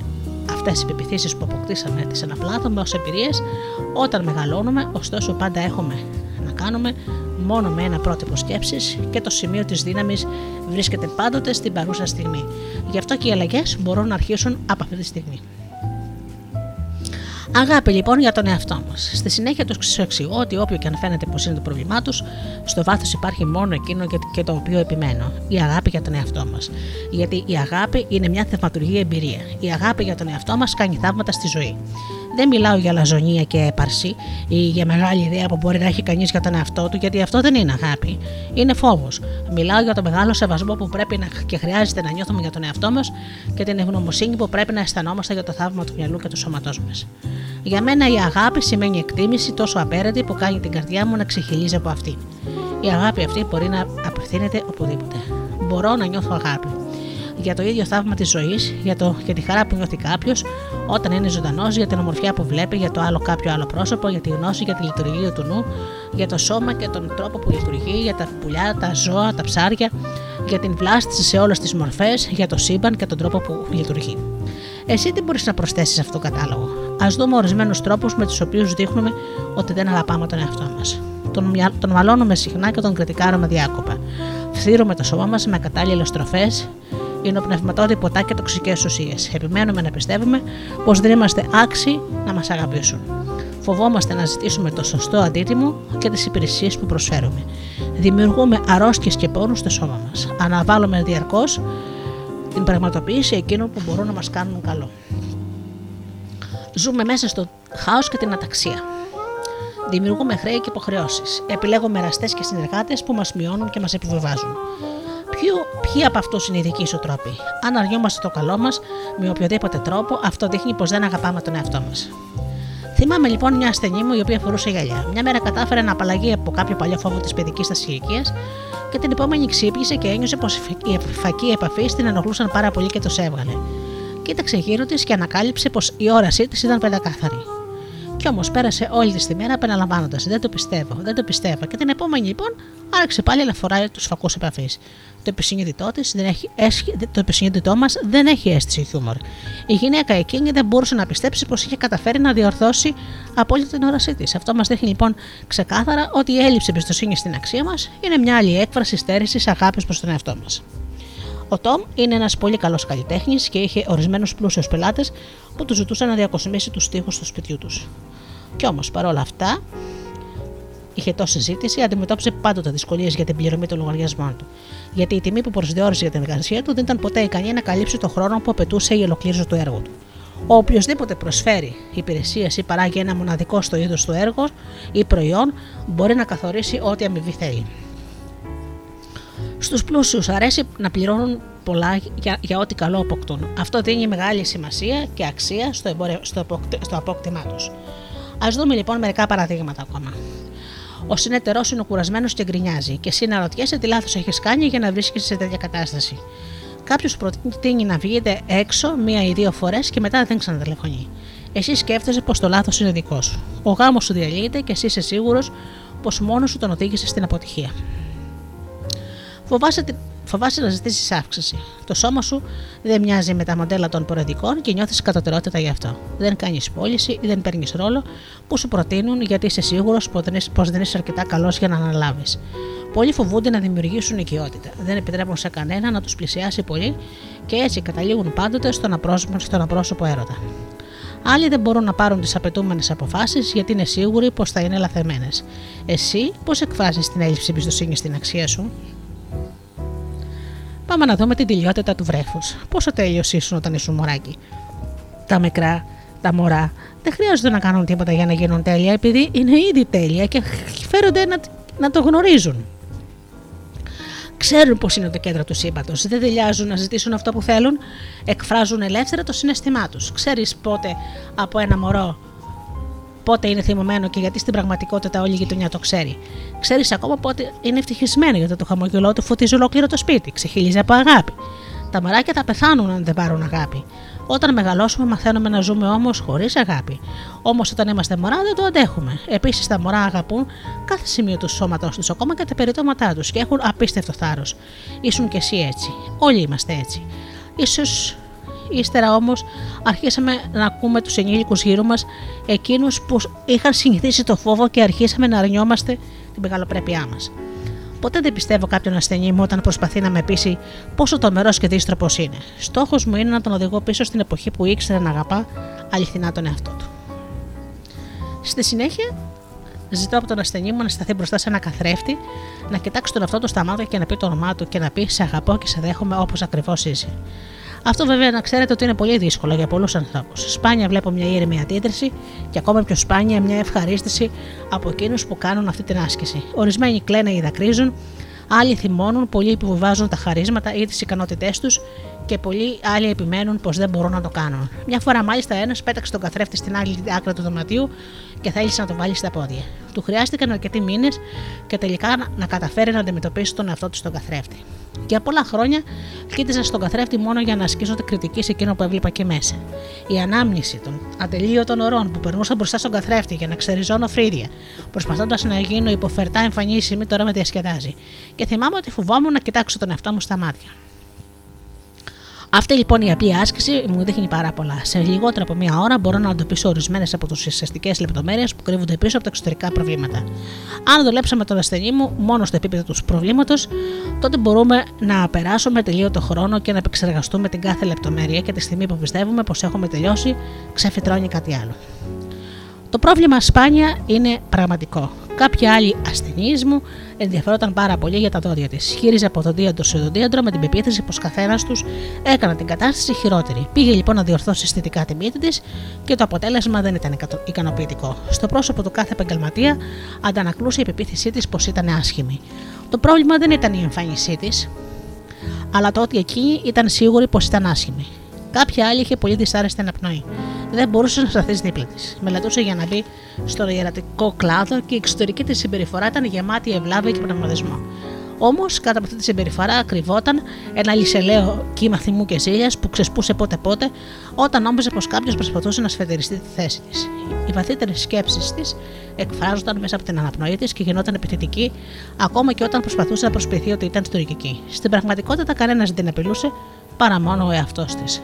αυτές οι πεπιθήσεις που αποκτήσαμε, τις αναπλάθουμε ως εμπειρίες, όταν μεγαλώνουμε, ωστόσο πάντα έχουμε να κάνουμε μόνο με ένα πρότυπο σκέψης και το σημείο της δύναμης βρίσκεται πάντοτε στην παρούσα στιγμή. Γι' αυτό και οι αλλαγές μπορούν να αρχίσουν από αυτή τη στιγμή. Αγάπη λοιπόν για τον εαυτό μας. Στη συνέχεια τους εξηγώ ότι όποιο και αν φαίνεται πως είναι το πρόβλημά τους, στο βάθος υπάρχει μόνο εκείνο και το οποίο επιμένω. Η αγάπη για τον εαυτό μας. Γιατί η αγάπη είναι μια θευματουργή εμπειρία. Η αγάπη για τον εαυτό μας κάνει θαύματα στη ζωή. Δεν μιλάω για λαζονία και έπαρση ή για μεγάλη ιδέα που μπορεί να έχει κανείς για τον εαυτό του, γιατί αυτό δεν είναι αγάπη. Είναι φόβος. Μιλάω για το μεγάλο σεβασμό που πρέπει να και χρειάζεται να νιώθουμε για τον εαυτό μας και την ευγνωμοσύνη που πρέπει να αισθανόμαστε για το θαύμα του μυαλού και του σώματός μας. Για μένα η αγάπη σημαίνει εκτίμηση τόσο απέραντη που κάνει την καρδιά μου να ξεχυλίζει από αυτή. Η αγάπη αυτή μπορεί να απευθύνεται οπουδήποτε. Μπορώ να νιώθω αγάπη για το ίδιο θαύμα της ζωής, για, για τη χαρά που νιώθει κάποιος όταν είναι ζωντανός, για την ομορφιά που βλέπει, για το άλλο κάποιο άλλο πρόσωπο, για τη γνώση, για τη λειτουργία του νου, για το σώμα και τον τρόπο που λειτουργεί, για τα πουλιά, τα ζώα, τα ψάρια, για την βλάστηση σε όλες τις μορφές, για το σύμπαν και τον τρόπο που λειτουργεί. Εσύ τι μπορείς να προσθέσεις αυτό το κατάλογο; Α δούμε ορισμένους τρόπους με τους οποίους δείχνουμε ότι δεν αγαπάμε τον εαυτό μας. Τον, τον μαλώνουμε συχνά και τον κριτικάρουμε διάκοπα. Φθύρουμε το σώμα μας με κατάλληλες τροφέ, είναι πνευματόδη ποτά και τοξικές ουσίες. Επιμένουμε να πιστεύουμε πως δεν είμαστε άξιοι να μας αγαπήσουν. Φοβόμαστε να ζητήσουμε το σωστό αντίτιμο και τις υπηρεσίες που προσφέρουμε. Δημιουργούμε αρρώστιες και πόνους στο σώμα μας. Αναβάλουμε διαρκώς την πραγματοποίηση εκείνων που μπορούν να μας κάνουν καλό. Ζούμε μέσα στο χάος και την αταξία. Δημιουργούμε χρέη και υποχρεώσεις. Επιλέγουμε εραστές και συνεργάτες που μας μειώνουν και μας επιβεβάζουν. Ποιο, ποιοι από αυτούς είναι οι δικοί σου τρόποι; Αν αργιόμαστε το καλό μας με οποιοδήποτε τρόπο, αυτό δείχνει πως δεν αγαπάμε τον εαυτό μας. Θυμάμαι λοιπόν μια ασθενή μου η οποία φορούσε γυαλιά. Μια μέρα κατάφερε να απαλλαγεί από κάποιο παλιό φόβο της παιδικής της ηλικίας και την επόμενη ξύπνησε και ένιωσε πως οι φακοί επαφή την ενοχλούσαν πάρα πολύ και το έβγαλε. Κοίταξε γύρω της και ανακάλυψε πως η όρασή της ήταν πεντακάθαρη. Κι όμως πέρασε όλη τη τη μέρα επαναλαμβάνοντας: Δεν το πιστεύω, δεν το πιστεύω. Και την επόμενη λοιπόν άρχισε πάλι να φοράει τους φακούς επαφής. Το επισυνείδητό, της δεν έχει, το επισυνείδητό μας δεν έχει αίσθηση χιούμορ. Η γυναίκα εκείνη δεν μπορούσε να πιστέψει πως είχε καταφέρει να διορθώσει απόλυτα την όρασή της. Αυτό μας δείχνει λοιπόν ξεκάθαρα ότι η έλλειψη εμπιστοσύνης στην αξία μας είναι μια άλλη έκφραση στέρησης αγάπης προς τον εαυτό μας. Ο Τόμ είναι ένας πολύ καλός καλλιτέχνης και είχε ορισμένους πλούσιους πελάτες που τους ζητούσαν να διακοσμήσει τους τοίχου του σπιτιού τους. Κι όμως παρόλα αυτά, είχε τόση ζήτηση, αντιμετώπισε πάντοτε δυσκολίες για την πληρωμή των λογαριασμών του. Γιατί η τιμή που προσδιορίσε για την εργασία του δεν ήταν ποτέ ικανή να καλύψει το χρόνο που απαιτούσε η ολοκλήρωση του έργου του. Ο οποιοδήποτε προσφέρει υπηρεσίες ή παράγει ένα μοναδικό στο είδος του έργο ή προϊόν μπορεί να καθορίσει ό,τι αμοιβή θέλει. Στου πλούσιους αρέσει να πληρώνουν πολλά για, για ό,τι καλό αποκτούν. Αυτό δίνει μεγάλη σημασία και αξία στο, εμπορε... στο, στο απόκτημά τους. Α δούμε λοιπόν μερικά παραδείγματα ακόμα. Ο συνεταιρός είναι κουρασμένος και γκρινιάζει, και εσύ να ρωτιέσαι τι λάθος έχεις κάνει για να βρίσκεσαι σε τέτοια κατάσταση. Κάποιος προτείνει να βγείτε έξω μία ή δύο φορές και μετά δεν ξανατελεφωνεί. Εσύ σκέφτεσαι πως το λάθος είναι δικό σου. Ο γάμος σου διαλύεται και εσύ είσαι σίγουρος πως μόνος σου τον οδήγησες στην αποτυχία. Φοβάσαι, φοβάσαι να ζητήσεις αύξηση. Το σώμα σου δεν μοιάζει με τα μοντέλα των προεδρικών και νιώθεις κατωτερότητα γι' αυτό. Δεν κάνεις πώληση ή δεν παίρνεις ρόλο που σου προτείνουν γιατί είσαι σίγουρος πως δεν είσαι αρκετά καλός για να αναλάβεις. Πολλοί φοβούνται να δημιουργήσουν οικειότητα. Δεν επιτρέπουν σε κανένα να τους πλησιάσει πολύ και έτσι καταλήγουν πάντοτε στον απρόσωπο, στον απρόσωπο έρωτα. Άλλοι δεν μπορούν να πάρουν τις απαιτούμενες αποφάσεις γιατί είναι σίγουροι πως θα είναι λαθεμένες. Εσύ πώς εκφράζεις την έλλειψη εμπιστοσύνης στην αξία σου; Πάμε να δούμε την τελειότητα του βρέφους. Πόσο τέλειος ήσουν όταν ήσουν μωράκι. Τα μικρά, τα μωρά δεν χρειάζονται να κάνουν τίποτα για να γίνουν τέλεια επειδή είναι ήδη τέλεια και φέρονται να, να το γνωρίζουν. Ξέρουν πώ είναι το κέντρο του σύμπαντος. Δεν δηλιάζουν να ζητήσουν αυτό που θέλουν. Εκφράζουν ελεύθερα το συναισθημά τους. Ξέρεις πότε από ένα μωρό πότε είναι θυμωμένο και γιατί στην πραγματικότητα όλη η γειτονιά το ξέρει. Ξέρεις ακόμα πότε είναι ευτυχισμένο γιατί το χαμογελό του φωτίζει ολόκληρο το σπίτι, ξεχύλιζε από αγάπη. Τα μαράκια θα πεθάνουν αν δεν πάρουν αγάπη. Όταν μεγαλώσουμε, μαθαίνουμε να ζούμε όμως χωρίς αγάπη. Όμως όταν είμαστε μωρά, δεν το αντέχουμε. Επίσης, τα μωρά αγαπούν κάθε σημείο του σώματός τους, ακόμα και τα περιτώματά τους και έχουν απίστευτο θάρρος. Ήσουν κι εσύ έτσι. Όλοι είμαστε έτσι. Ίσως Ύστερα όμως αρχίσαμε να ακούμε τους ενήλικους γύρω μας, εκείνους που είχαν συνηθίσει το φόβο και αρχίσαμε να αρνιόμαστε την μεγαλοπρέπειά μας. Ποτέ δεν πιστεύω κάποιον ασθενή μου όταν προσπαθεί να με πείσει πόσο τομερός και δίστροπο είναι. Στόχος μου είναι να τον οδηγώ πίσω στην εποχή που ήξερε να αγαπά αληθινά τον εαυτό του. Στη συνέχεια, ζητώ από τον ασθενή μου να σταθεί μπροστά σε ένα καθρέφτη, να κοιτάξει τον εαυτό του στα μάτια και να πει το όνομά του και να πει Σε αγαπώ και σε δέχομαι όπως ακριβώς είσαι. Αυτό βέβαια να ξέρετε ότι είναι πολύ δύσκολο για πολλούς ανθρώπους. Σπάνια βλέπω μια ήρεμη αντίδραση και ακόμα πιο σπάνια μια ευχαρίστηση από εκείνους που κάνουν αυτή την άσκηση. Ορισμένοι κλαίνε ή δακρύζουν, άλλοι θυμώνουν, πολλοί επιβιβάζουν τα χαρίσματα ή τις ικανότητές τους και πολλοί άλλοι επιμένουν πως δεν μπορούν να το κάνουν. Μια φορά μάλιστα ένας πέταξε τον καθρέφτη στην άλλη άκρη του δωματίου και θέλησε να το βάλει στα πόδια. Του χρειάστηκαν αρκετοί μήνες και τελικά να καταφέρει να αντιμετωπίσει τον εαυτό του στον καθρέφτη. Για πολλά χρόνια κοίταζα στον καθρέφτη μόνο για να ασκήσω την κριτική σε εκείνο που έβλεπα και μέσα. Η ανάμνηση των ατελείωτων ωρών που περνούσα μπροστά στον καθρέφτη για να ξεριζώνω φρύδια, προσπαθώντας να γίνω υποφερτά εμφανίσιμη, τώρα με διασκεδάζει. Και θυμάμαι ότι φοβόμουν να κοιτάξω τον εαυτό μου στα μάτια. Αυτή λοιπόν η απλή άσκηση μου δείχνει πάρα πολλά. Σε λιγότερο από μία ώρα μπορώ να εντοπίσω ορισμένες από τις ουσιαστικές λεπτομέρειες που κρύβονται πίσω από τα εξωτερικά προβλήματα. Αν δουλέψαμε τον ασθενή μου μόνο στο επίπεδο του προβλήματος, τότε μπορούμε να περάσουμε τελείωτο χρόνο και να επεξεργαστούμε την κάθε λεπτομέρεια και τη στιγμή που πιστεύουμε πως έχουμε τελειώσει, ξεφυτρώνει κάτι άλλο. Το πρόβλημα σπάνια είναι πραγματικό. Κάποια άλλη ασθενή μου ενδιαφέρονταν πάρα πολύ για τα δόντια της. Χείριζε από δοντίατρο σε δοντίατρο με την πεποίθηση πως καθένας τους έκανα την κατάσταση χειρότερη. Πήγε λοιπόν να διορθώσει αισθητικά τη μύτη της και το αποτέλεσμα δεν ήταν ικανοποιητικό. Στο πρόσωπο του κάθε επαγγελματία αντανακλούσε η πεποίθησή της πως ήταν άσχημη. Το πρόβλημα δεν ήταν η εμφάνισή της, αλλά το ότι εκείνη ήταν σίγουρη πως ήταν άσχημη. Κάποια άλλη είχε πολύ δυσάρεστη αναπνοή. Δεν μπορούσε να σταθείς δίπλα της. Μελετούσε για να μπει στον ιερατικό κλάδο και η εξωτερική της συμπεριφορά ήταν γεμάτη ευλάβεια και πνευματισμό. Όμως, κάτω από αυτή τη συμπεριφορά κρυβόταν ένα λησελαίο κύμα θυμού και ζήλιας που ξεσπούσε πότε-πότε όταν νόμιζε πως κάποιος προσπαθούσε να σφετεριστεί τη θέση της. Οι βαθύτερες σκέψεις της εκφράζονταν μέσα από την αναπνοή της και γινόταν επιθετική ακόμα και όταν προσπαθούσε να προσποιηθεί ότι ήταν στοργική. Στην πραγματικότητα, κανένας δεν την απειλούσε παρά μόνο ο εαυτός της.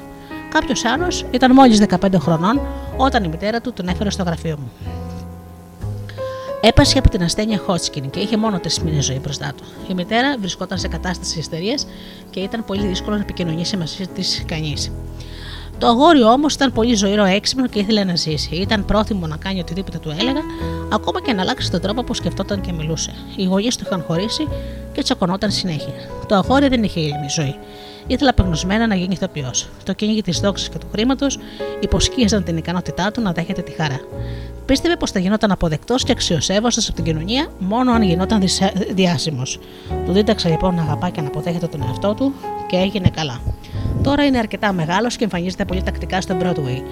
Κάποιος άλλος ήταν μόλις 15 χρονών όταν η μητέρα του τον έφερε στο γραφείο μου. Έπασε από την ασθένεια Χότσκιν και είχε μόνο τρεις μήνες ζωή μπροστά του. Η μητέρα βρισκόταν σε κατάσταση ιστερίας και ήταν πολύ δύσκολο να επικοινωνήσει μαζί της κανείς. Το αγόρι όμως ήταν πολύ ζωηρό έξυπνο και ήθελε να ζήσει. Ήταν πρόθυμο να κάνει οτιδήποτε του έλεγα, ακόμα και να αλλάξει τον τρόπο που σκεφτόταν και μιλούσε. Οι γονείς του είχαν χωρίσει και τσακωνόταν συνέχεια. Το αγόρι δεν είχε ήρεμη ζωή. Ήθελε απεγνωσμένα να γίνει ηθοποιός. Το κυνήγι της δόξης και του χρήματος υποσκίαζαν την ικανότητά του να δέχεται τη χαρά. Πίστευε πως θα γινόταν αποδεκτός και αξιοσέβαστος από την κοινωνία μόνο αν γινόταν διάσημος. Του δίδαξε λοιπόν να αγαπά και να αποδέχεται τον εαυτό του και έγινε καλά. Τώρα είναι αρκετά μεγάλος και εμφανίζεται πολύ τακτικά στο Broadway.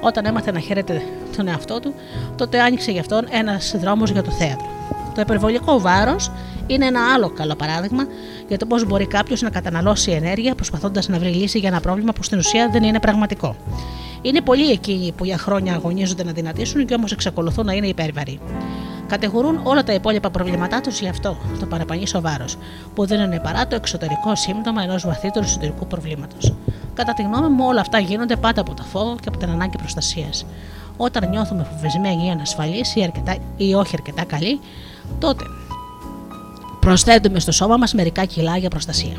Όταν έμαθε να χαίρεται τον εαυτό του, τότε άνοιξε για αυτόν ένας δρόμος για το θέατρο. Το υπερβολικό βάρος είναι ένα άλλο καλό παράδειγμα για το πώς μπορεί κάποιος να καταναλώσει ενέργεια προσπαθώντας να βρει λύση για ένα πρόβλημα που στην ουσία δεν είναι πραγματικό. Είναι πολλοί εκείνοι που για χρόνια αγωνίζονται να δυνατήσουν και όμως εξακολουθούν να είναι υπέρβαροι. Κατηγορούν όλα τα υπόλοιπα προβλήματά τους γι' αυτό, το παραπανήσιο βάρος, που δεν είναι παρά το εξωτερικό σύμπτωμα ενός βαθύτερου εσωτερικού προβλήματος. Κατά τη γνώμη μου, όλα αυτά γίνονται πάντα από το φόβο και από την ανάγκη προστασίας. Όταν νιώθουμε φοβισμένοι ή ανασφαλείς ή, αρκετά, ή όχι αρκετά καλοί, τότε προσθέτουμε στο σώμα μας μερικά κιλά για προστασία.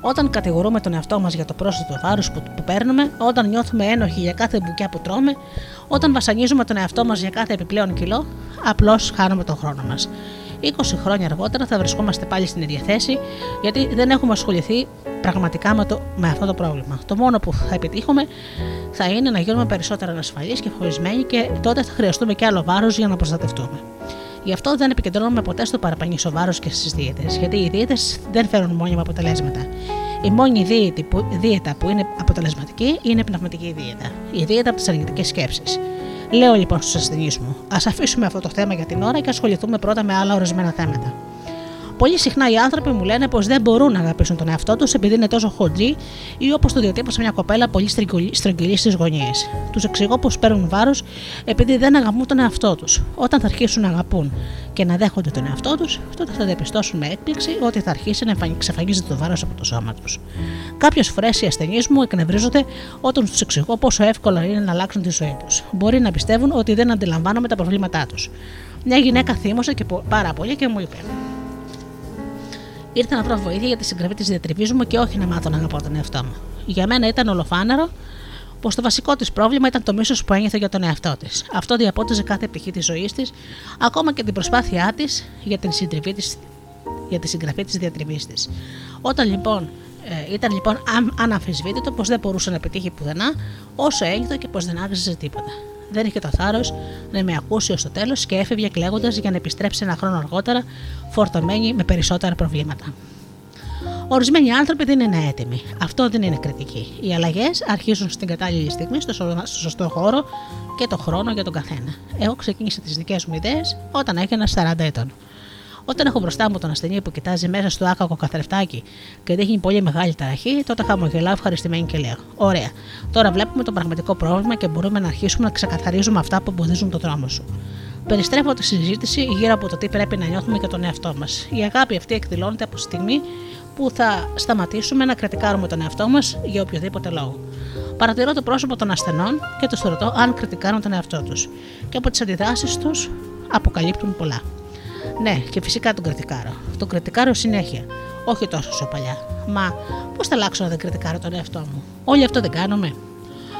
Όταν κατηγορούμε τον εαυτό μας για το πρόσθετο βάρος που, που παίρνουμε, όταν νιώθουμε ένοχοι για κάθε μπουκιά που τρώμε, όταν βασανίζουμε τον εαυτό μας για κάθε επιπλέον κιλό, απλώς χάνουμε τον χρόνο μας. 20 χρόνια αργότερα θα βρισκόμαστε πάλι στην ίδια θέση, γιατί δεν έχουμε ασχοληθεί πραγματικά με, το, με αυτό το πρόβλημα. Το μόνο που θα επιτύχουμε θα είναι να γίνουμε περισσότερο ανασφαλείς και φοβισμένοι και τότε θα χρειαστούμε και άλλο βάρος για να προστατευτούμε. Γι' αυτό δεν επικεντρώνουμε ποτέ στο παραπανήσιο βάρος και στις δίαιτε, γιατί οι δίαιτε δεν φέρουν μόνιμα αποτελέσματα. Η μόνη δίαιτα που, δίαιτα που είναι αποτελεσματική είναι η πνευματική δίαιτα, η δίαιτα από τις αρνητικές σκέψεις. Λέω λοιπόν στους ασθενείς μου, ας αφήσουμε αυτό το θέμα για την ώρα και ασχοληθούμε πρώτα με άλλα ορισμένα θέματα. Πολύ συχνά οι άνθρωποι μου λένε πως δεν μπορούν να αγαπήσουν τον εαυτό τους επειδή είναι τόσο χοντζή ή όπως το διατύπωσε μια κοπέλα πολύ στρογγυλή στις γωνίες. Τους εξηγώ πως παίρνουν βάρος επειδή δεν αγαπούν τον εαυτό τους. Όταν θα αρχίσουν να αγαπούν και να δέχονται τον εαυτό τους, τότε θα διαπιστώσουν με έκπληξη ότι θα αρχίσει να εξαφανίζεται το βάρος από το σώμα τους. Κάποιες φορές οι ασθενείς μου εκνευρίζονται όταν τους εξηγώ πόσο εύκολο είναι να αλλάξουν τη ζωή τους. Μπορεί να πιστεύουν ότι δεν αντιλαμβάνομαι τα προβλήματά τους. Μια γυναίκα θύμωσε και πάρα πολύ και μου είπε: Ήρθα να βρω βοήθεια για τη συγγραφή της διατριβής μου και όχι να μάθω να αγαπώ τον εαυτό μου. Για μένα ήταν ολοφάνερο πως το βασικό της πρόβλημα ήταν το μίσος που ένιωθε για τον εαυτό της. Αυτό διαπότιζε κάθε πτυχή της ζωής της, ακόμα και την προσπάθειά της για, την για τη συγγραφή της διατριβής της. Όταν λοιπόν ε, ήταν λοιπόν αναμφισβήτητο πως δεν μπορούσε να επιτύχει πουθενά όσο ένιωθε και πως δεν άξιζε τίποτα δεν είχε το θάρρος να με ακούσει ως το τέλος και έφευγε κλαίγοντας για να επιστρέψει ένα χρόνο αργότερα, φορτωμένη με περισσότερα προβλήματα. Ορισμένοι άνθρωποι δεν είναι έτοιμοι. Αυτό δεν είναι κριτική. Οι αλλαγές αρχίζουν στην κατάλληλη στιγμή, στο σωστό χώρο και το χρόνο για τον καθένα. Εγώ ξεκίνησα τις δικές μου ιδέες όταν έγινα 40 ετών. Όταν έχω μπροστά μου τον ασθενή που κοιτάζει μέσα στο άκακο καθρεφτάκι και δείχνει πολύ μεγάλη ταραχή, τότε χαμογελάω ευχαριστημένη και λέω: Ωραία, τώρα βλέπουμε το πραγματικό πρόβλημα και μπορούμε να αρχίσουμε να ξεκαθαρίζουμε αυτά που εμποδίζουν τον δρόμο σου. Περιστρέφω τη συζήτηση γύρω από το τι πρέπει να νιώθουμε για τον εαυτό μας. Η αγάπη αυτή εκδηλώνεται από τη στιγμή που θα σταματήσουμε να κριτικάρουμε τον εαυτό μας για οποιοδήποτε λόγο. Παρατηρώ το πρόσωπο των ασθενών και τους ρωτώ αν κριτικάρουν τον εαυτό τους. Και από τις αντιδράσεις τους αποκαλύπτουν πολλά. Ναι, και φυσικά τον κριτικάρω. Τον κριτικάρω συνέχεια. Όχι τόσο όσο παλιά. Μα πώς θα αλλάξω να δεν κριτικάρω τον εαυτό μου; Όλοι αυτό δεν κάνουμε.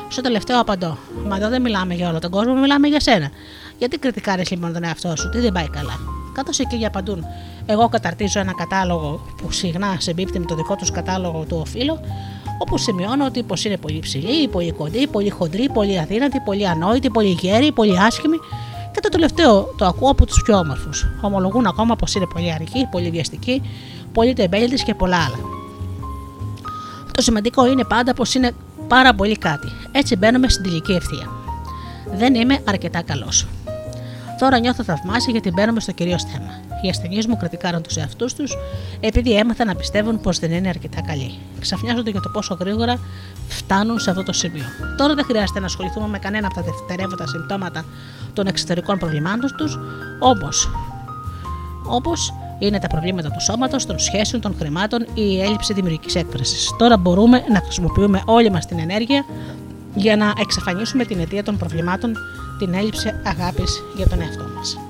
Στο τελευταίο απαντώ. Μα εδώ δεν μιλάμε για όλο τον κόσμο, μιλάμε για σένα. Γιατί κριτικάρεις λοιπόν τον εαυτό σου, τι δεν πάει καλά; Καθώ εκείνοι απαντούν, εγώ καταρτίζω ένα κατάλογο που συχνά συμπίπτει με το δικό τους κατάλογο του οφείλω, όπου σημειώνω ότι πως είναι πολύ ψηλή, πολύ κοντή, πολύ χοντρή, πολύ αδύνατη, πολύ ανόητη, πολύ γέρη, πολύ άσχημη και το τελευταίο το ακούω από τους πιο όμορφους. Ομολογούν ακόμα πως είναι πολύ αργοί, πολύ βιαστικοί, πολύ τεμπέλητε και πολλά άλλα. Το σημαντικό είναι πάντα πως είναι πάρα πολύ κάτι. Έτσι μπαίνουμε στην τελική ευθεία. Δεν είμαι αρκετά καλός. Τώρα νιώθω θαυμάσια γιατί μπαίνουμε στο κυρίως θέμα. Οι ασθενείς μου κριτικάρουν τους εαυτούς τους επειδή έμαθαν να πιστεύουν πως δεν είναι αρκετά καλοί. Ξαφνιάζονται για το πόσο γρήγορα φτάνουν σε αυτό το σημείο. Τώρα δεν χρειάζεται να ασχοληθούμε με κανένα από τα δευτερεύοντα συμπτώματα των εξωτερικών προβλημάτων τους, όπως όπως είναι τα προβλήματα του σώματος, των σχέσεων, των χρημάτων ή η έλλειψη δημιουργικής έκφρασης. Τώρα μπορούμε να χρησιμοποιούμε όλη μας την ενέργεια για να εξαφανίσουμε την αιτία των προβλημάτων, την έλλειψη αγάπης για τον εαυτό μας.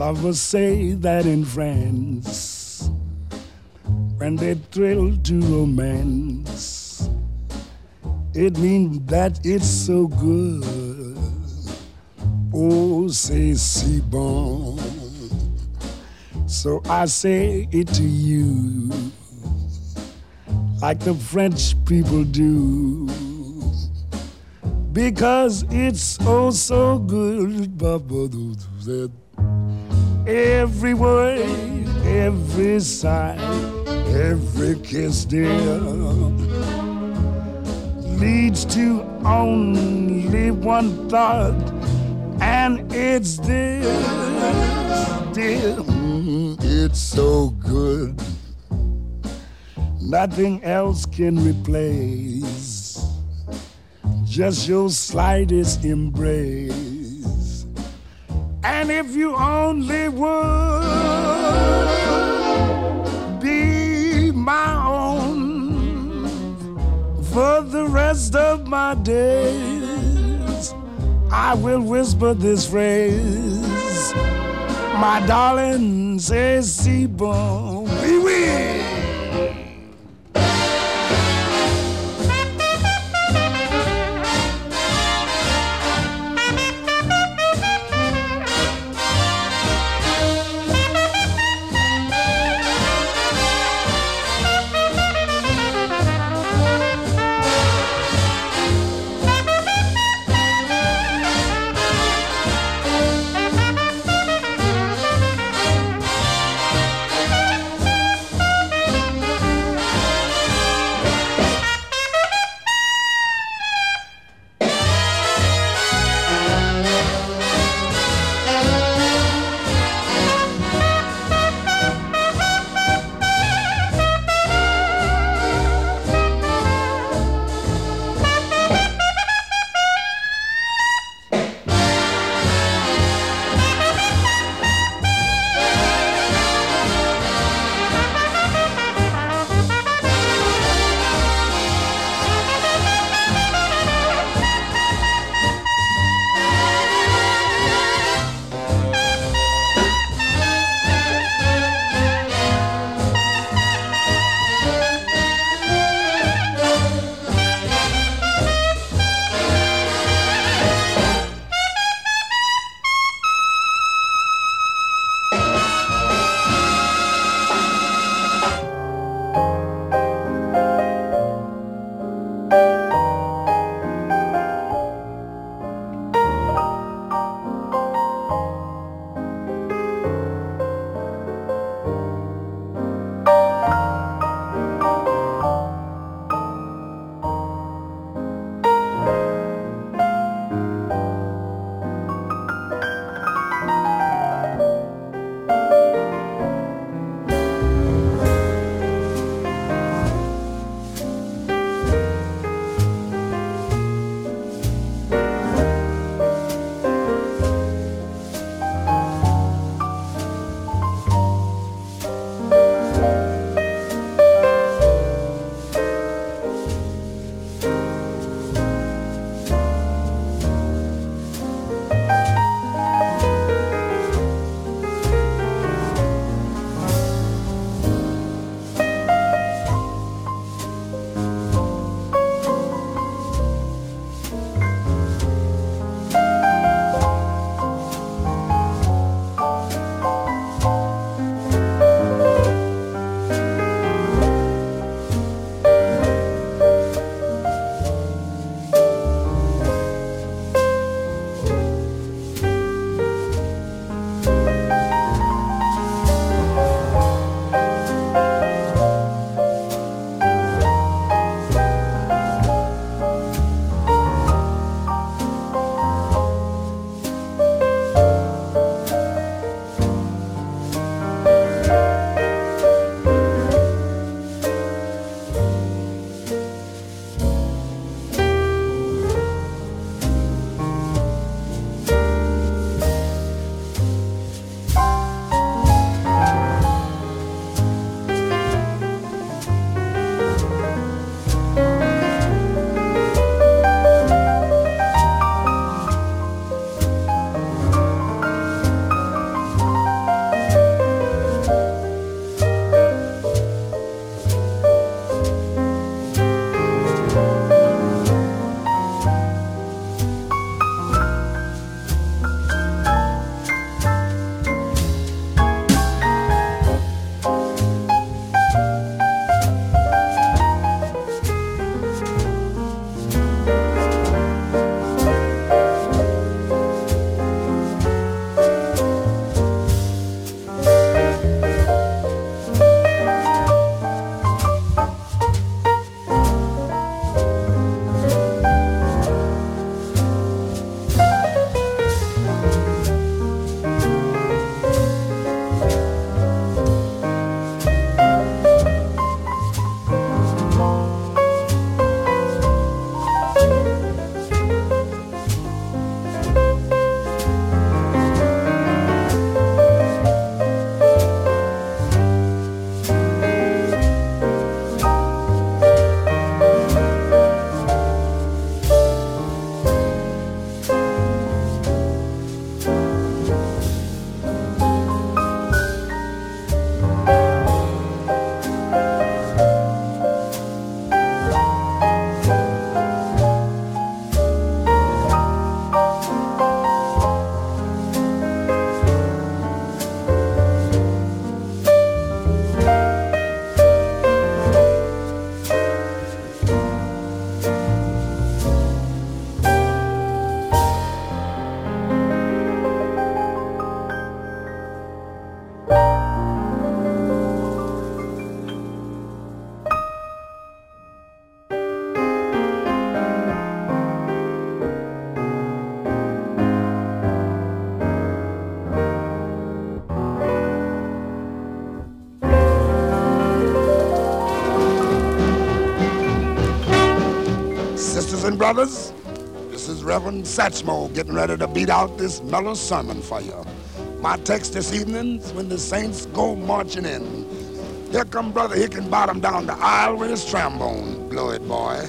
Lovers say that in France, when they thrill to romance, it means that it's so good. Oh, c'est si bon. So I say it to you, like the French people do because it's oh so good. Every word, every sigh, every kiss, dear, leads to only one thought, and it's this, dear. Mm, it's so good. Nothing else can replace just your slightest embrace. And if you only would be my own for the rest of my days, I will whisper this phrase. My darling, says si oui, oui. Brothers, this is Reverend Satchmo getting ready to beat out this mellow sermon for you. My text this evening is when the saints go marching in. Here come Brother Hickenbottom down the aisle with his trombone. Blow it, boy.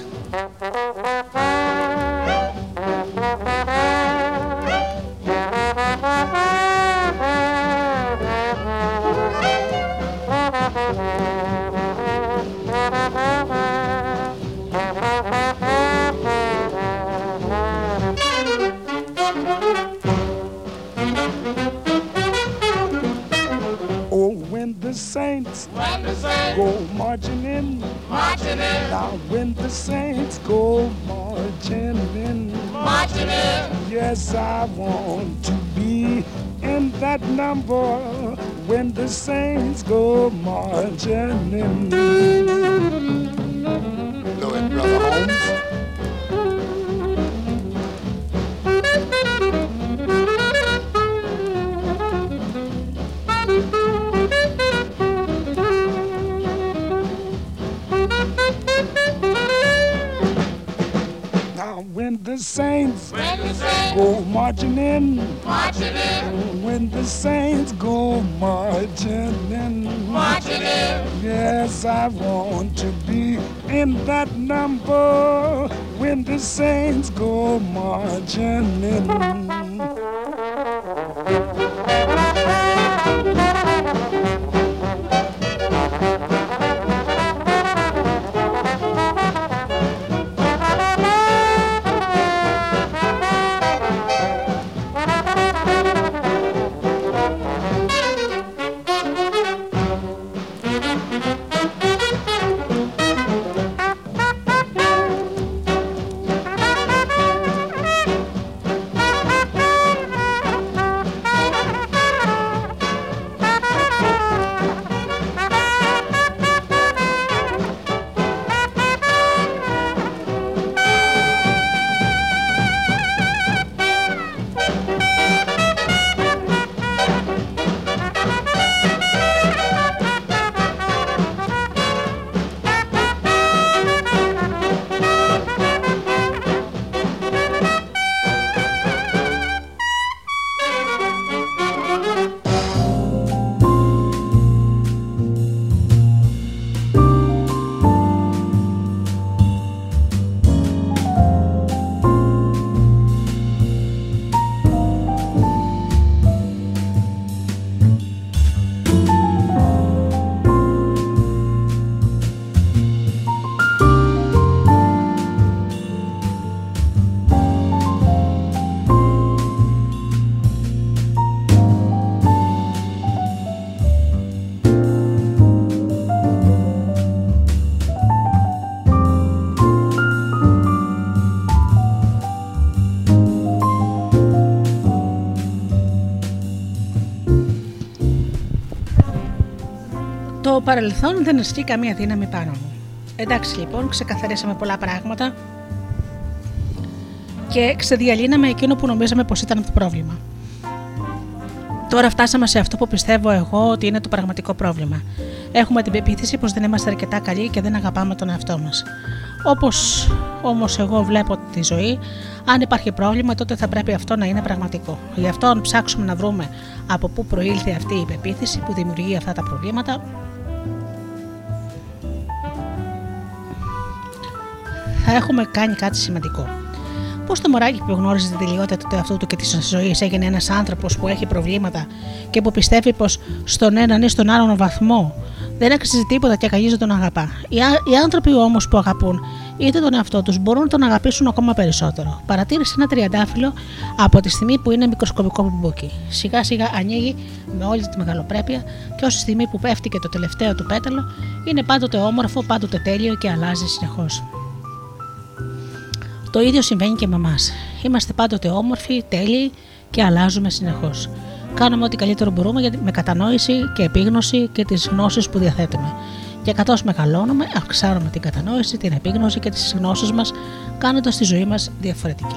Go marching in, marching in, when the saints go marching in, marching in, yes, I want to be in that number. When the saints go marching in. Το παρελθόν δεν ασκεί καμία δύναμη πάνω μου. Εντάξει λοιπόν, ξεκαθαρίσαμε πολλά πράγματα και ξεδιαλύναμε εκείνο που νομίζαμε πως ήταν το πρόβλημα. Τώρα φτάσαμε σε αυτό που πιστεύω εγώ ότι είναι το πραγματικό πρόβλημα. Έχουμε την πεποίθηση πως δεν είμαστε αρκετά καλοί και δεν αγαπάμε τον εαυτό μας. Όπως όμως εγώ βλέπω τη ζωή, αν υπάρχει πρόβλημα τότε θα πρέπει αυτό να είναι πραγματικό. Γι' αυτό αν ψάξουμε να βρούμε από πού προήλθε αυτή η πεποίθηση που δημιουργεί αυτά τα προβλήματα, θα έχουμε κάνει κάτι σημαντικό. Πώς το μωράκι που γνώριζε την τελειότητα του εαυτού του και της ζωής έγινε ένας άνθρωπος που έχει προβλήματα και που πιστεύει πως στον έναν ή στον άλλον βαθμό δεν αξίζει τίποτα και αγγίζει τον αγαπά. Οι, ά- οι άνθρωποι όμως που αγαπούν είτε τον εαυτό τους μπορούν να τον αγαπήσουν ακόμα περισσότερο. Παρατήρησε ένα τριαντάφυλλο από τη στιγμή που είναι μικροσκοπικό μπουμπούκι. Σιγά σιγά ανοίγει με όλη τη μεγαλοπρέπεια και ω τη στιγμή που πέφτει και το τελευταίο του πέταλο είναι πάντοτε όμορφο, πάντοτε τέλειο και αλλάζει συνεχώς. Το ίδιο συμβαίνει και με εμάς. Είμαστε πάντοτε όμορφοι, τέλειοι και αλλάζουμε συνεχώς. Κάνουμε ό,τι καλύτερο μπορούμε για- με κατανόηση και επίγνωση και τις γνώσεις που διαθέτουμε. Και καθώς μεγαλώνουμε, αυξάνουμε την κατανόηση, την επίγνωση και τις γνώσεις μας, κάνοντας τη ζωή μας διαφορετική.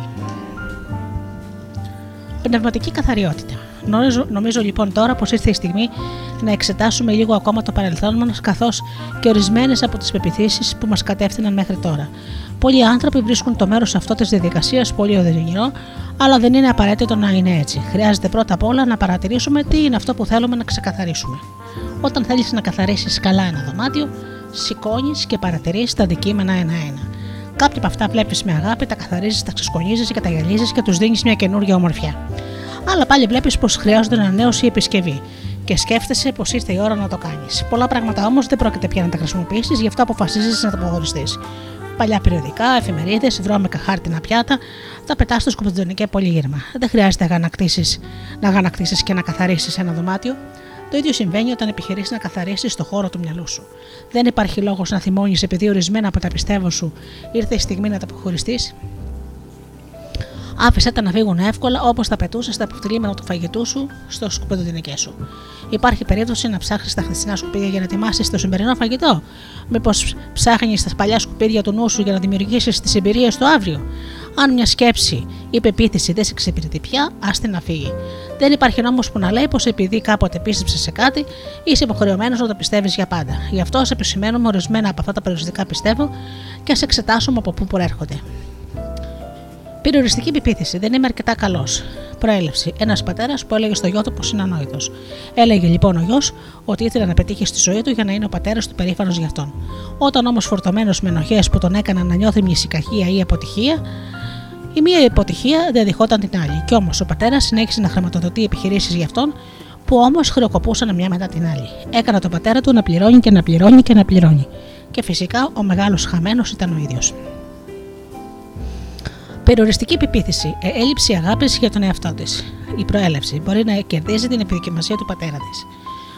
Πνευματική καθαριότητα. Νομίζω, νομίζω λοιπόν τώρα πως ήρθε η στιγμή να εξετάσουμε λίγο ακόμα το παρελθόν μας καθώς και ορισμένες από τις πεπιθήσεις που μας κατεύθυναν μέχρι τώρα. Πολλοί άνθρωποι βρίσκουν το μέρος αυτό της διαδικασίας πολύ οδυνηρό, αλλά δεν είναι απαραίτητο να είναι έτσι. Χρειάζεται πρώτα απ' όλα να παρατηρήσουμε τι είναι αυτό που θέλουμε να ξεκαθαρίσουμε. Όταν θέλεις να καθαρίσεις καλά ένα δωμάτιο, σηκώνεις και παρατηρείς τα αντικείμενα ένα-ένα. Κάποια από αυτά βλέπεις με αγάπη, τα καθαρίζεις, τα ξεσκονίζεις και τα γυαλίζεις και τους δίνεις μια καινούργια ομορφιά. Άλλα πάλι βλέπεις πως χρειάζονται ανανέωση ή επισκευή και σκέφτεσαι πως ήρθε η ώρα να το κάνεις. Πολλά πράγματα όμως δεν πρόκειται πια να τα χρησιμοποιήσεις, γι' αυτό αποφασίζεις να τα αποχωριστεί. Παλιά περιοδικά, εφημερίδες, βρώμικα χάρτινα πιάτα, τα πετάς στο σκουπιδονικέ πολύγυρμα. Δεν χρειάζεται αγανακτήσεις, να αγανακτήσει και να καθαρίσεις ένα δωμάτιο. Το ίδιο συμβαίνει όταν επιχειρήσει να καθαρίσεις το χώρο του μυαλού σου. Δεν υπάρχει λόγος να θυμώνεις επειδή ορισμένα από τα πιστεύω σου ήρθε η στιγμή να τα αποχωριστείς. Άφησε τα να φύγουν εύκολα όπως τα πετούσες στα αποκτηλήμενα του φαγητού σου στο σκουπιδοδυνικέ σου. Υπάρχει περίπτωση να ψάχνεις τα χθεσινά σκουπίδια για να ετοιμάσεις το σημερινό φαγητό. Μήπως ψάχνεις τα παλιά σκουπίδια του νου σου για να δημιουργήσεις τις εμπειρίες του αύριο. Αν μια σκέψη ή πεποίθηση δεν σε εξυπηρετεί πια, άστε να φύγει. Δεν υπάρχει νόμος που να λέει πως επειδή κάποτε πίστεψες σε κάτι, είσαι υποχρεωμένος να το πιστεύεις για πάντα. Γι' αυτό σε επισημαίνουμε ορισμένα από αυτά τα περιοριστικά πιστεύω και ας εξετάσουμε από πού προέρχονται. Περιοριστική πεποίθηση. Δεν είμαι αρκετά καλός. Προέλευση. Ένας πατέρας που έλεγε στο γιο του πως είναι ανόητος. Έλεγε λοιπόν ο γιος ότι ήθελε να πετύχει στη ζωή του για να είναι ο πατέρας του περήφανος γι' αυτόν. Όταν όμως φορτωμένος με ενοχές που τον έκαναν να νιώθει μια σικαχία ή αποτυχία, η μία υποτυχία δεν διχόταν την άλλη. Κι όμως ο πατέρας συνέχισε να χρηματοδοτεί επιχειρήσεις για αυτόν που όμως χρεοκοπούσαν μια μετά την άλλη. Έκανα τον πατέρα του να πληρώνει και να πληρώνει και να πληρώνει. Και φυσικά ο μεγάλος χαμένος ήταν ο ίδιος. Περιοριστική πεποίθηση, ε, έλλειψη αγάπης για τον εαυτό της. Η προέλευση μπορεί να κερδίζει την επιδοκιμασία του πατέρα της.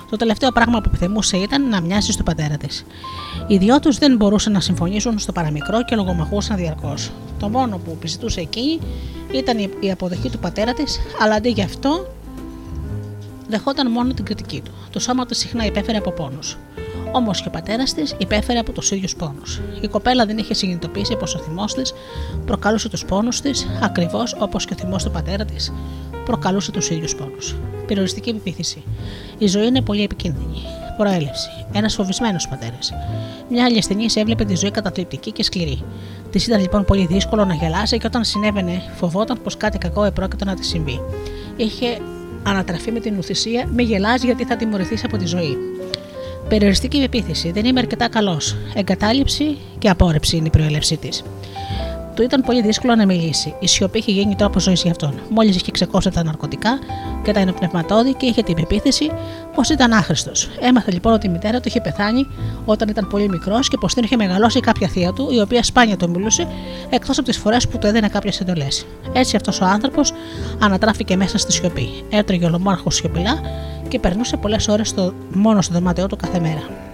Το τελευταίο πράγμα που επιθυμούσε ήταν να μοιάσει στον πατέρα της. Οι δυο τους δεν μπορούσαν να συμφωνήσουν στο παραμικρό και λογομαχούσαν διαρκώς. Το μόνο που επιζητούσε εκείνη ήταν η αποδοχή του πατέρα της, αλλά αντί γι' αυτό δεχόταν μόνο την κριτική του. Το σώμα του συχνά υπέφερε από πόνους. Όμω και ο πατέρας της υπέφερε από τους ίδιους πόνους. Η κοπέλα δεν είχε συνειδητοποιήσει πως ο θυμός της προκαλούσε τους πόνους της, ακριβώς όπως και ο θυμός του πατέρα της προκαλούσε τους ίδιους πόνους. Περιοριστική επιπίθηση. Η ζωή είναι πολύ επικίνδυνη. Προέλευση. Ένας φοβισμένος πατέρας. Μια άλλη ασθενής έβλεπε τη ζωή καταθλιπτική και σκληρή. Της ήταν λοιπόν πολύ δύσκολο να γελάσει και όταν συνέβαινε φοβόταν πως κάτι κακό επρόκειτο να της συμβεί. Είχε ανατραφεί με την ουθυσία, με γελάζει γιατί θα τιμωρηθείς από τη ζωή. Περιοριστική πεποίθηση. Δεν είμαι αρκετά καλός. Εγκατάλειψη και απόρρεψη είναι η προέλευσή της. Του ήταν πολύ δύσκολο να μιλήσει. Η σιωπή είχε γίνει τρόπος ζωής για αυτόν. Μόλις είχε ξεκόψει τα ναρκωτικά και τα ενοπνευματόδη και είχε την πεποίθηση πως ήταν άχρηστος. Έμαθε λοιπόν ότι η μητέρα του είχε πεθάνει όταν ήταν πολύ μικρός και πως την είχε μεγαλώσει κάποια θεία του, η οποία σπάνια το μιλούσε, εκτός από τις φορές που του έδινε κάποιες εντολές. Έτσι αυτός ο άνθρωπος ανατράφηκε μέσα στη σιωπή. Έτρωγε ολομόναχο σιωπηλά και περνούσε πολλές ώρες μόνο στο δωμάτιό του κάθε μέρα.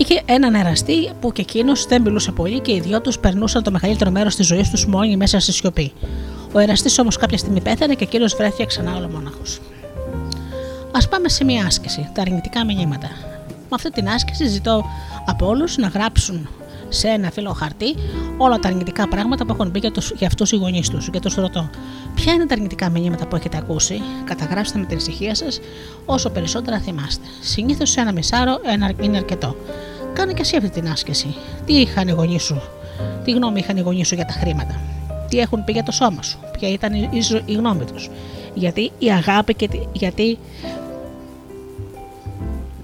Είχε έναν εραστή που και εκείνος δεν μιλούσε πολύ και οι δυο τους περνούσαν το μεγαλύτερο μέρος της ζωής τους μόνοι μέσα στη σιωπή. Ο εραστής όμως κάποια στιγμή πέθανε και εκείνος βρέθηκε ξανά ολομόναχο. Α πάμε σε μια άσκηση, τα αρνητικά μηνύματα. Με αυτή την άσκηση ζητώ από όλους να γράψουν σε ένα φύλλο χαρτί όλα τα αρνητικά πράγματα που έχουν πει για, τους, για αυτούς οι γονείς τους. Και τους ρωτώ, ποια είναι τα αρνητικά μηνύματα που έχετε ακούσει, καταγράψτε με την ησυχία σας όσο περισσότερα θυμάστε. Συνήθως σε ένα μισάρο ένα είναι αρκετό. Κάνε και εσύ αυτή την άσκηση. Τι είχαν οι γονείς σου, τι γνώμη είχαν οι γονείς σου για τα χρήματα, τι έχουν πει για το σώμα σου, ποια ήταν η, η, η γνώμη τους; Γιατί η αγάπη και γιατί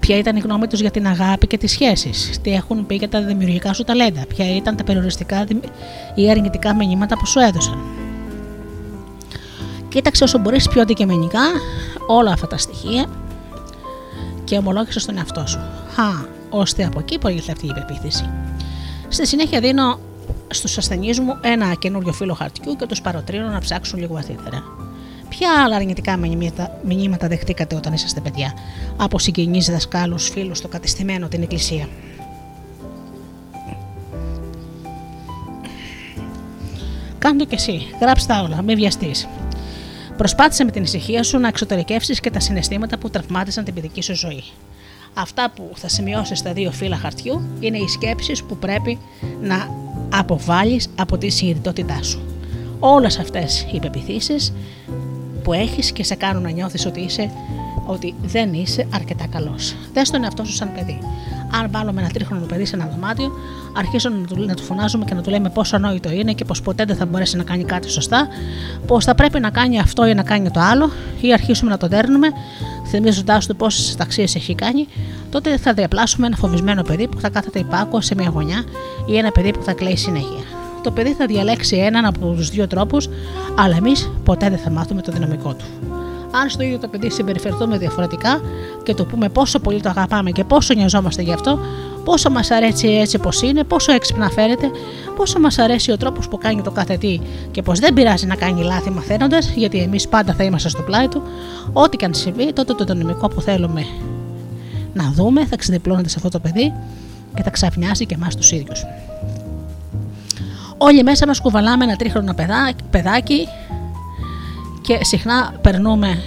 ποια ήταν η γνώμη τους για την αγάπη και τις σχέσεις, τι έχουν πει για τα δημιουργικά σου ταλέντα, ποια ήταν τα περιοριστικά ή αρνητικά μηνύματα που σου έδωσαν; Κοίταξε όσο μπορείς πιο αντικειμενικά όλα αυτά τα στοιχεία και ομολόγησε στον εαυτό σου. Χα, ώστε από εκεί προήλθε αυτή η πεποίθηση. Στη συνέχεια δίνω στους ασθενείς μου ένα καινούριο φύλλο χαρτιού και τους παροτρύνω να ψάξουν λίγο βαθύτερα. Ποια άλλα αρνητικά μηνύματα δεχτήκατε όταν είσαστε παιδιά, από συγγενείς, δασκάλους, φίλους, το κατεστημένο, την εκκλησία; Κάντο κι εσύ, γράψτε τα όλα, μην βιαστείς. Προσπάθησε με την ησυχία σου να εξωτερικεύσεις και τα συναισθήματα που τραυμάτισαν την παιδική σου ζωή. Αυτά που θα σημειώσεις στα δύο φύλλα χαρτιού είναι οι σκέψεις που πρέπει να αποβάλεις από τη συνειδητότητά σου. Όλες αυτές οι πεπιθήσεις που έχεις και σε κάνουν να νιώθεις ότι είσαι ότι δεν είσαι αρκετά καλός. Δες τον εαυτό σου σαν παιδί. Αν βάλουμε ένα τρίχρονο παιδί σε ένα δωμάτιο, αρχίζουμε να του, να του φωνάζουμε και να του λέμε πόσο ανόητο είναι και πως ποτέ δεν θα μπορέσει να κάνει κάτι σωστά, πως θα πρέπει να κάνει αυτό ή να κάνει το άλλο, ή αρχίσουμε να τον δέρνουμε, θυμίζοντάς του πόσες ταξίες έχει κάνει, τότε θα διαπλάσουμε ένα φοβισμένο παιδί που θα κάθεται υπάκο σε μια γωνιά ή ένα παιδί που θα κλαίει συνέχεια. Το παιδί θα διαλέξει έναν από τους δύο τρόπους, αλλά εμείς ποτέ δεν θα μάθουμε το δυναμικό του αν στο ίδιο το παιδί συμπεριφερθούμε διαφορετικά και το πούμε πόσο πολύ το αγαπάμε και πόσο νοιαζόμαστε γι' αυτό, πόσο μας αρέσει έτσι πώ είναι, πόσο έξυπνα φέρεται, πόσο μας αρέσει ο τρόπος που κάνει το κάθε τι και πως δεν πειράζει να κάνει λάθη μαθαίνοντας, γιατί εμείς πάντα θα είμαστε στο πλάι του, ό,τι και αν συμβεί, τότε το δυναμικό που θέλουμε να δούμε θα ξεδιπλώνεται σε αυτό το παιδί και θα ξαφνιάσει και εμάς τους ίδιους. Όλοι μέσα μας κουβαλάμε ένα τρίχρονο παιδάκι και συχνά περνούμε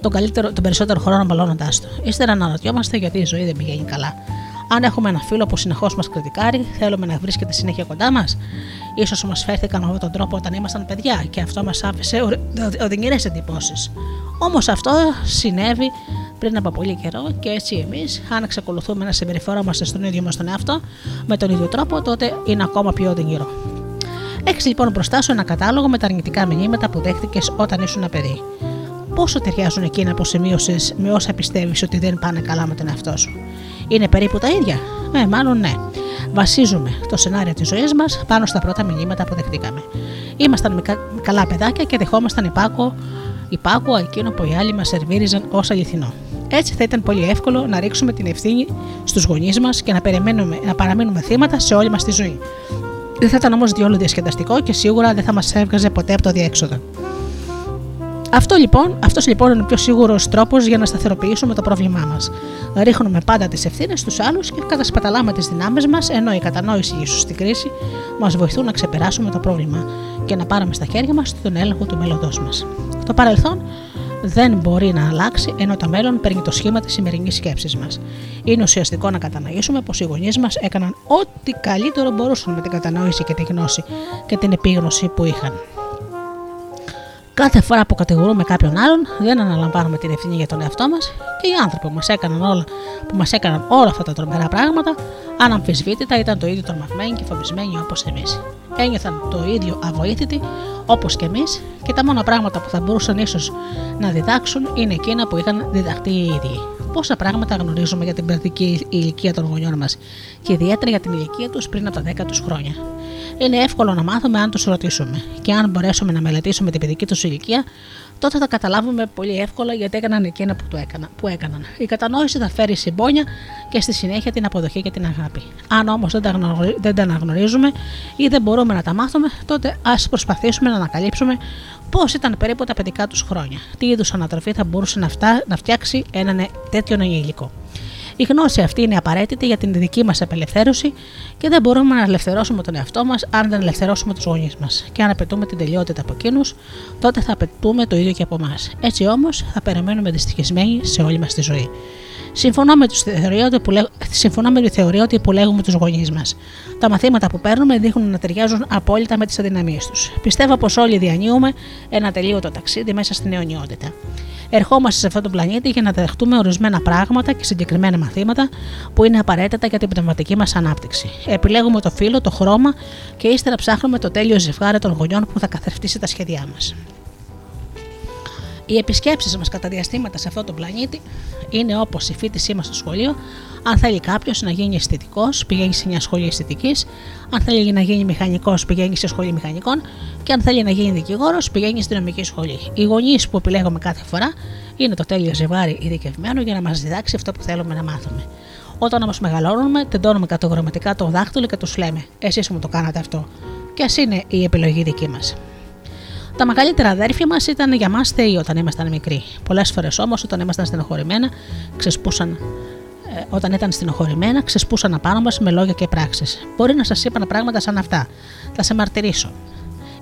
τον, καλύτερο, τον περισσότερο χρόνο μπαλώνοντά το. Ύστερα αναρωτιόμαστε γιατί η ζωή δεν πηγαίνει καλά. Αν έχουμε ένα φίλο που συνεχώς μας κριτικάρει, θέλουμε να βρίσκεται συνέχεια κοντά μας. σω μα φέρθηκαν με αυτόν τον τρόπο όταν ήμασταν παιδιά και αυτό μας άφησε οδυνηρές εντυπώσεις. Όμως αυτό συνέβη πριν από πολύ καιρό και έτσι εμείς, αν εξακολουθούμε να συμπεριφερόμαστε στον ίδιο μας τον εαυτό με τον ίδιο τρόπο, τότε είναι ακόμα πιο οδυνηρό. Έχεις λοιπόν μπροστά σου ένα κατάλογο με τα αρνητικά μηνύματα που δέχτηκες όταν ήσουν ένα παιδί. Πόσο ταιριάζουν εκείνα που σημείωσες με όσα πιστεύεις ότι δεν πάνε καλά με τον εαυτό σου. Είναι περίπου τα ίδια. Ε, μάλλον ναι. Βασίζουμε το σενάριο της ζωής μας πάνω στα πρώτα μηνύματα που δεχτήκαμε. Ήμασταν καλά παιδάκια και δεχόμασταν υπάκο, υπάκο εκείνο που οι άλλοι μας σερβίριζαν ως αληθινό. Έτσι θα ήταν πολύ εύκολο να ρίξουμε την ευθύνη στους γονείς μας και να, να παραμείνουμε θύματα σε όλη μας τη ζωή. Δεν θα ήταν όμως διόλου διασκεδαστικό και σίγουρα δεν θα μας έβγαζε ποτέ από το διέξοδο. Αυτό λοιπόν, αυτός λοιπόν είναι ο πιο σίγουρος τρόπος για να σταθεροποιήσουμε το πρόβλημά μας. Ρίχνουμε πάντα τις ευθύνες στους άλλους και κατασπαταλάμε τις δυνάμεις μας, ενώ η κατανόηση ίσως στην κρίση μας βοηθούν να ξεπεράσουμε το πρόβλημα και να πάρουμε στα χέρια μας τον έλεγχο του μέλλοντός μας. Το παρελθόν δεν μπορεί να αλλάξει, ενώ το μέλλον παίρνει το σχήμα της σημερινής σκέψης μας. Είναι ουσιαστικό να κατανοήσουμε πως οι γονείς μας έκαναν ό,τι καλύτερο μπορούσαν με την κατανόηση και τη γνώση και την επίγνωση που είχαν. Κάθε φορά που κατηγορούμε κάποιον άλλον, δεν αναλαμβάνουμε την ευθύνη για τον εαυτό μας και οι άνθρωποι που μας έκαναν, όλα, που μας έκαναν όλα αυτά τα τρομερά πράγματα, αναμφισβήτητα ήταν το ίδιο τρομαγμένοι και φοβισμένοι όπως εμείς. Ένιωθαν το ίδιο αβοήθητοι όπως και εμείς και τα μόνα πράγματα που θα μπορούσαν ίσως να διδάξουν είναι εκείνα που είχαν διδαχτεί οι ίδιοι. Πόσα πράγματα γνωρίζουμε για την παιδική ηλικία των γονιών μας και ιδιαίτερα για την ηλικία τους πριν από τα 10 τους χρόνια είναι εύκολο να μάθουμε αν τους ρωτήσουμε. Και αν μπορέσουμε να μελετήσουμε την παιδική τους ηλικία, τότε θα καταλάβουμε πολύ εύκολα γιατί έκαναν εκείνα που, το έκανα, που έκαναν. Η κατανόηση θα φέρει συμπόνια και στη συνέχεια την αποδοχή και την αγάπη. Αν όμως δεν, δεν τα αναγνωρίζουμε ή δεν μπορούμε να τα μάθουμε, τότε ας προσπαθήσουμε να ανακαλύψουμε πώς ήταν περίπου τα παιδικά τους χρόνια. Τι είδους ανατροφή θα μπορούσε να, να φτιάξει έναν τέτοιο υλικό. Η γνώση αυτή είναι απαραίτητη για την δική μας απελευθέρωση και δεν μπορούμε να ελευθερώσουμε τον εαυτό μας αν δεν ελευθερώσουμε τους γονείς μας. Και αν απαιτούμε την τελειότητα από εκείνους, τότε θα απαιτούμε το ίδιο και από εμάς. Έτσι όμως θα περιμένουμε δυστυχισμένοι σε όλη μας τη ζωή. Συμφωνώ με, που Συμφωνώ με τη θεωρία ότι που λέγουμε τους γονείς μας. Τα μαθήματα που παίρνουμε δείχνουν να ταιριάζουν απόλυτα με τις αδυναμίες τους. Πιστεύω πως όλοι διανύουμε ένα τελείωτο ταξίδι μέσα στην αιωνιότητα. Ερχόμαστε σε αυτόν τον πλανήτη για να δεχτούμε ορισμένα πράγματα και συγκεκριμένα μαθήματα που είναι απαραίτητα για την πνευματική μας ανάπτυξη. Επιλέγουμε το φύλλο, το χρώμα και ύστερα ψάχνουμε το τέλειο ζευγάρι των γονιών που θα καθρεφτίσει τα σχέδιά μας. Οι επισκέψεις μας κατά διαστήματα σε αυτό το πλανήτη είναι όπως η φίτησή μας στο σχολείο. Αν θέλει κάποιος να γίνει αισθητικός, πηγαίνει σε μια σχολή αισθητικής. Αν θέλει να γίνει μηχανικός, πηγαίνει σε σχολή μηχανικών. Και αν θέλει να γίνει δικηγόρος, πηγαίνει στην νομική σχολή. Οι γονείς που επιλέγουμε κάθε φορά είναι το τέλειο ζευγάρι ειδικευμένο για να μας διδάξει αυτό που θέλουμε να μάθουμε. Όταν όμως μεγαλώνουμε, τεντώνουμε κατογραμματικά το δάχτυλο και τους λέμε: Εσείς μου το κάνατε αυτό. Και ας είναι η επιλογή δική μας. Τα μεγαλύτερα αδέρφια μας ήταν για μας θεοί όταν ήμασταν μικροί. Πολλές φορές όμως όταν ήμασταν στενοχωρημένα, ξεσπούσαν ε, όταν ήταν στενοχωρημένα, ξεσπούσαν απάνω μας με λόγια και πράξεις. Μπορεί να σας είπαν πράγματα σαν αυτά. Θα σε μαρτυρήσω.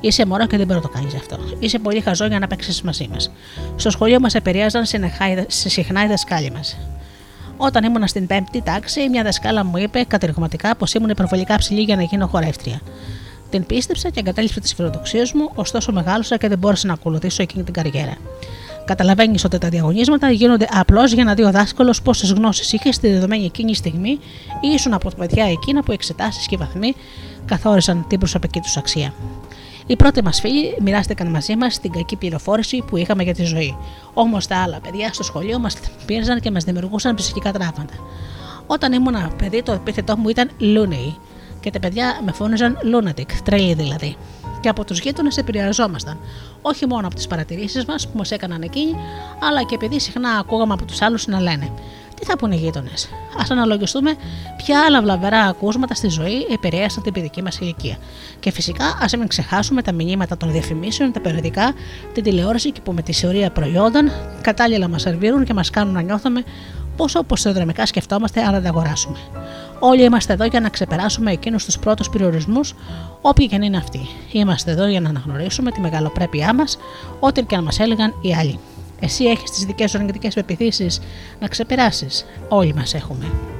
Είσαι μωρό και δεν μπορεί να το κάνεις αυτό. Είσαι πολύ χαζό για να παίξεις μαζί μας. Στο σχολείο μας επηρέαζαν συχνά οι δασκάλοι μας. Όταν ήμουν στην πέμπτη τάξη, μια δασκάλα μου είπε κατεργοματικά πως ήμουν υπερβολικά ψηλή για να γίνω χορεύτρια. Την πίστεψα και εγκατέλειψα τις φιλοδοξίες μου, ωστόσο μεγάλωσα και δεν μπόρεσα να ακολουθήσω εκείνη την καριέρα. Καταλαβαίνεις ότι τα διαγωνίσματα γίνονται απλώς για να δει ο δάσκαλος πόσες γνώσεις είχε στη δεδομένη εκείνη στιγμή ή ήσουν από τα παιδιά εκείνα που εξετάσεις και βαθμοί καθόρισαν την προσωπική τους αξία. Οι πρώτοι μας φίλοι μοιράστηκαν μαζί μας την κακή πληροφόρηση που είχαμε για τη ζωή. Όμως τα άλλα παιδιά στο σχολείο μας πίεζαν και μας δημιουργούσαν ψυχικά τραύματα. Όταν ήμουν παιδί, το επίθετό μου ήταν Looney και τα παιδιά με φώναζαν Lunatic, τρελή δηλαδή. Και από τους γείτονες επηρεαζόμασταν, όχι μόνο από τις παρατηρήσεις μας που μας έκαναν εκείνοι, αλλά και επειδή συχνά ακούγαμε από τους άλλους να λένε τι θα πούνε οι γείτονες; Α αναλογιστούμε ποια άλλα βλαβερά ακούσματα στη ζωή επηρέασαν την παιδική μας ηλικία. Και φυσικά ας μην ξεχάσουμε τα μηνύματα των διαφημίσεων, τα περιοδικά, την τηλεόραση και που με τη θεωρία προϊόντων κατάλληλα μας σερβίρουν και μας κάνουν να νιώθουμε πόσο οπωσθοδρομικά σκεφτόμαστε αν δεν τα αγοράσουμε. Όλοι είμαστε εδώ για να ξεπεράσουμε εκείνους τους πρώτους περιορισμούς, όποιοι και αν είναι αυτοί. Είμαστε εδώ για να αναγνωρίσουμε τη μεγαλοπρέπειά μας, ό,τι και αν μας έλεγαν οι άλλοι. Εσύ έχεις τις δικές σου αρνητικές πεπιθήσεις να ξεπεράσεις. Όλοι μας έχουμε.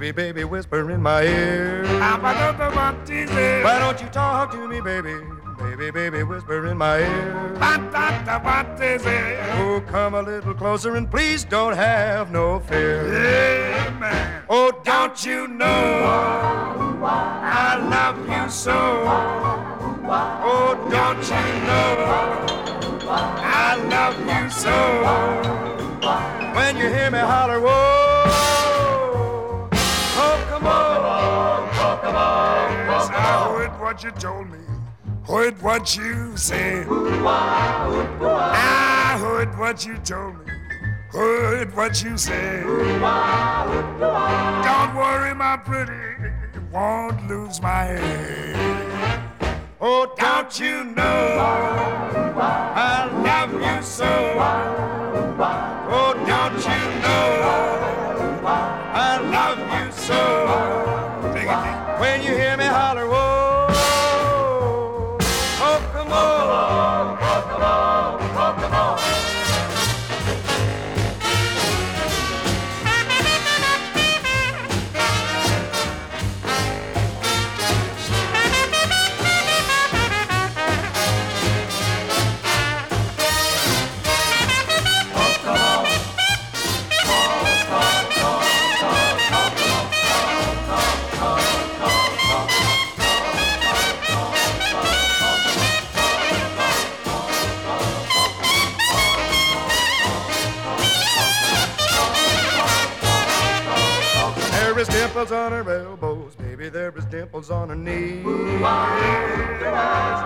Baby? Baby, whisper in my ear. Why don't you talk to me, baby? Baby, baby, whisper in my ear. Oh, come a little closer and please don't have no fear. Oh, don't you know I love you so? Oh, don't you know I love you so? When you hear me holler, whoa, what you told me. Heard what you said. I heard what you told me. Heard what you said. Don't worry, my pretty. Won't lose my head. Oh, don't you know I love you so? Oh, don't you know I love you so? When you hear me dimples on her knees.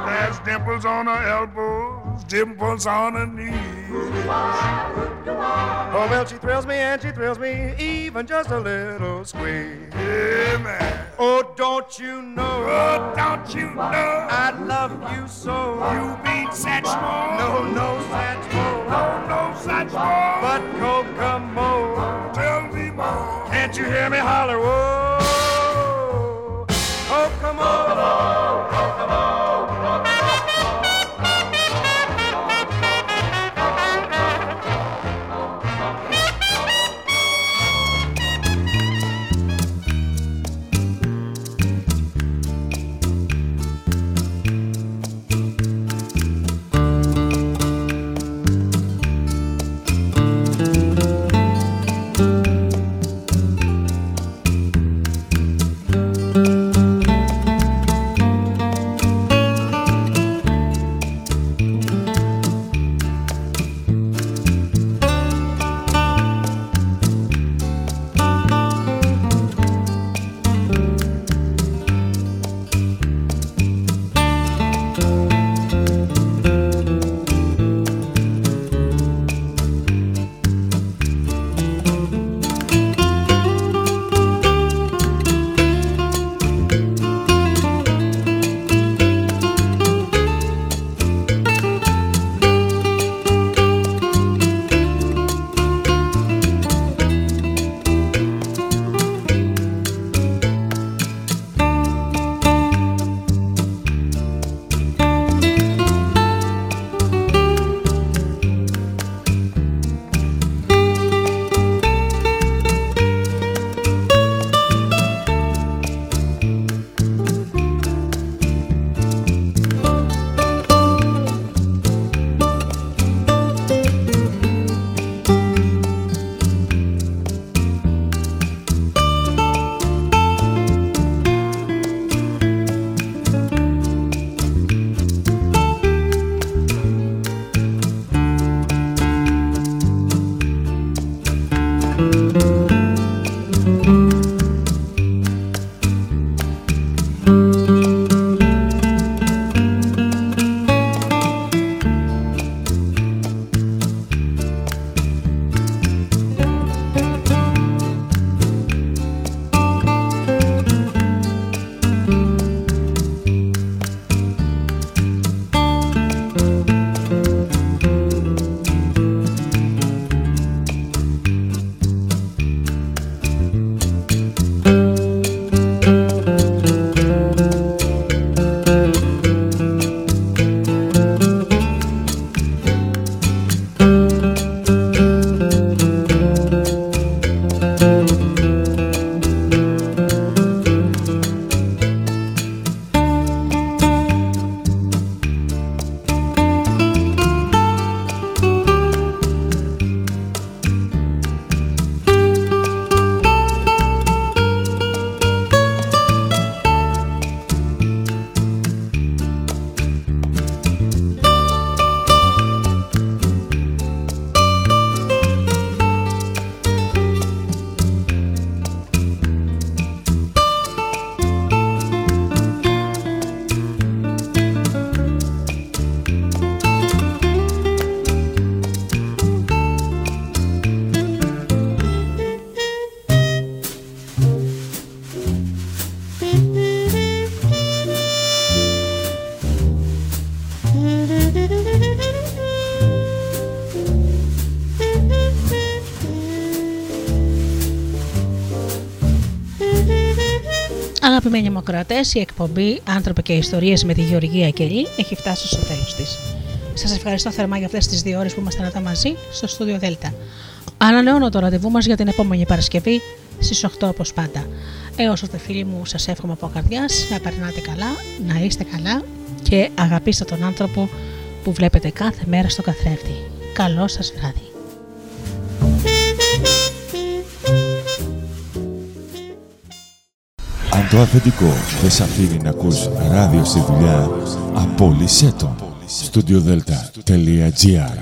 There's dimples on her elbows, dimples on her knees. Oh, well, she thrills me and she thrills me, even just a little squeeze. Yeah, man. Oh, don't you know Oh, don't you know I love you so? you mean such more? No, no, such more. no, no such more. But Kokomo, Tell me more. can't you hear me holler? Whoa, Come on. Αγαπημένοι δημοκρατές, η εκπομπή Άνθρωποι και Ιστορίες με τη Γεωργία Κελή έχει φτάσει στο τέλος της. Σας ευχαριστώ θερμά για αυτές τις δύο ώρες που ήμασταν εδώ μαζί στο στούντιο Δέλτα. Ανανεώνω το ραντεβού μας για την επόμενη Παρασκευή στις 8 όπως πάντα. Έω τότε, φίλοι μου, σας εύχομαι από καρδιάς να περνάτε καλά, να είστε καλά και αγαπήστε τον άνθρωπο που βλέπετε κάθε μέρα στο καθρέφτη. Καλό σας βράδυ. Αν το αφεντικό δεν σ' αφήνει να ακούς ράδιο στη δουλειά, απόλυσέ το. Studiodelta.gr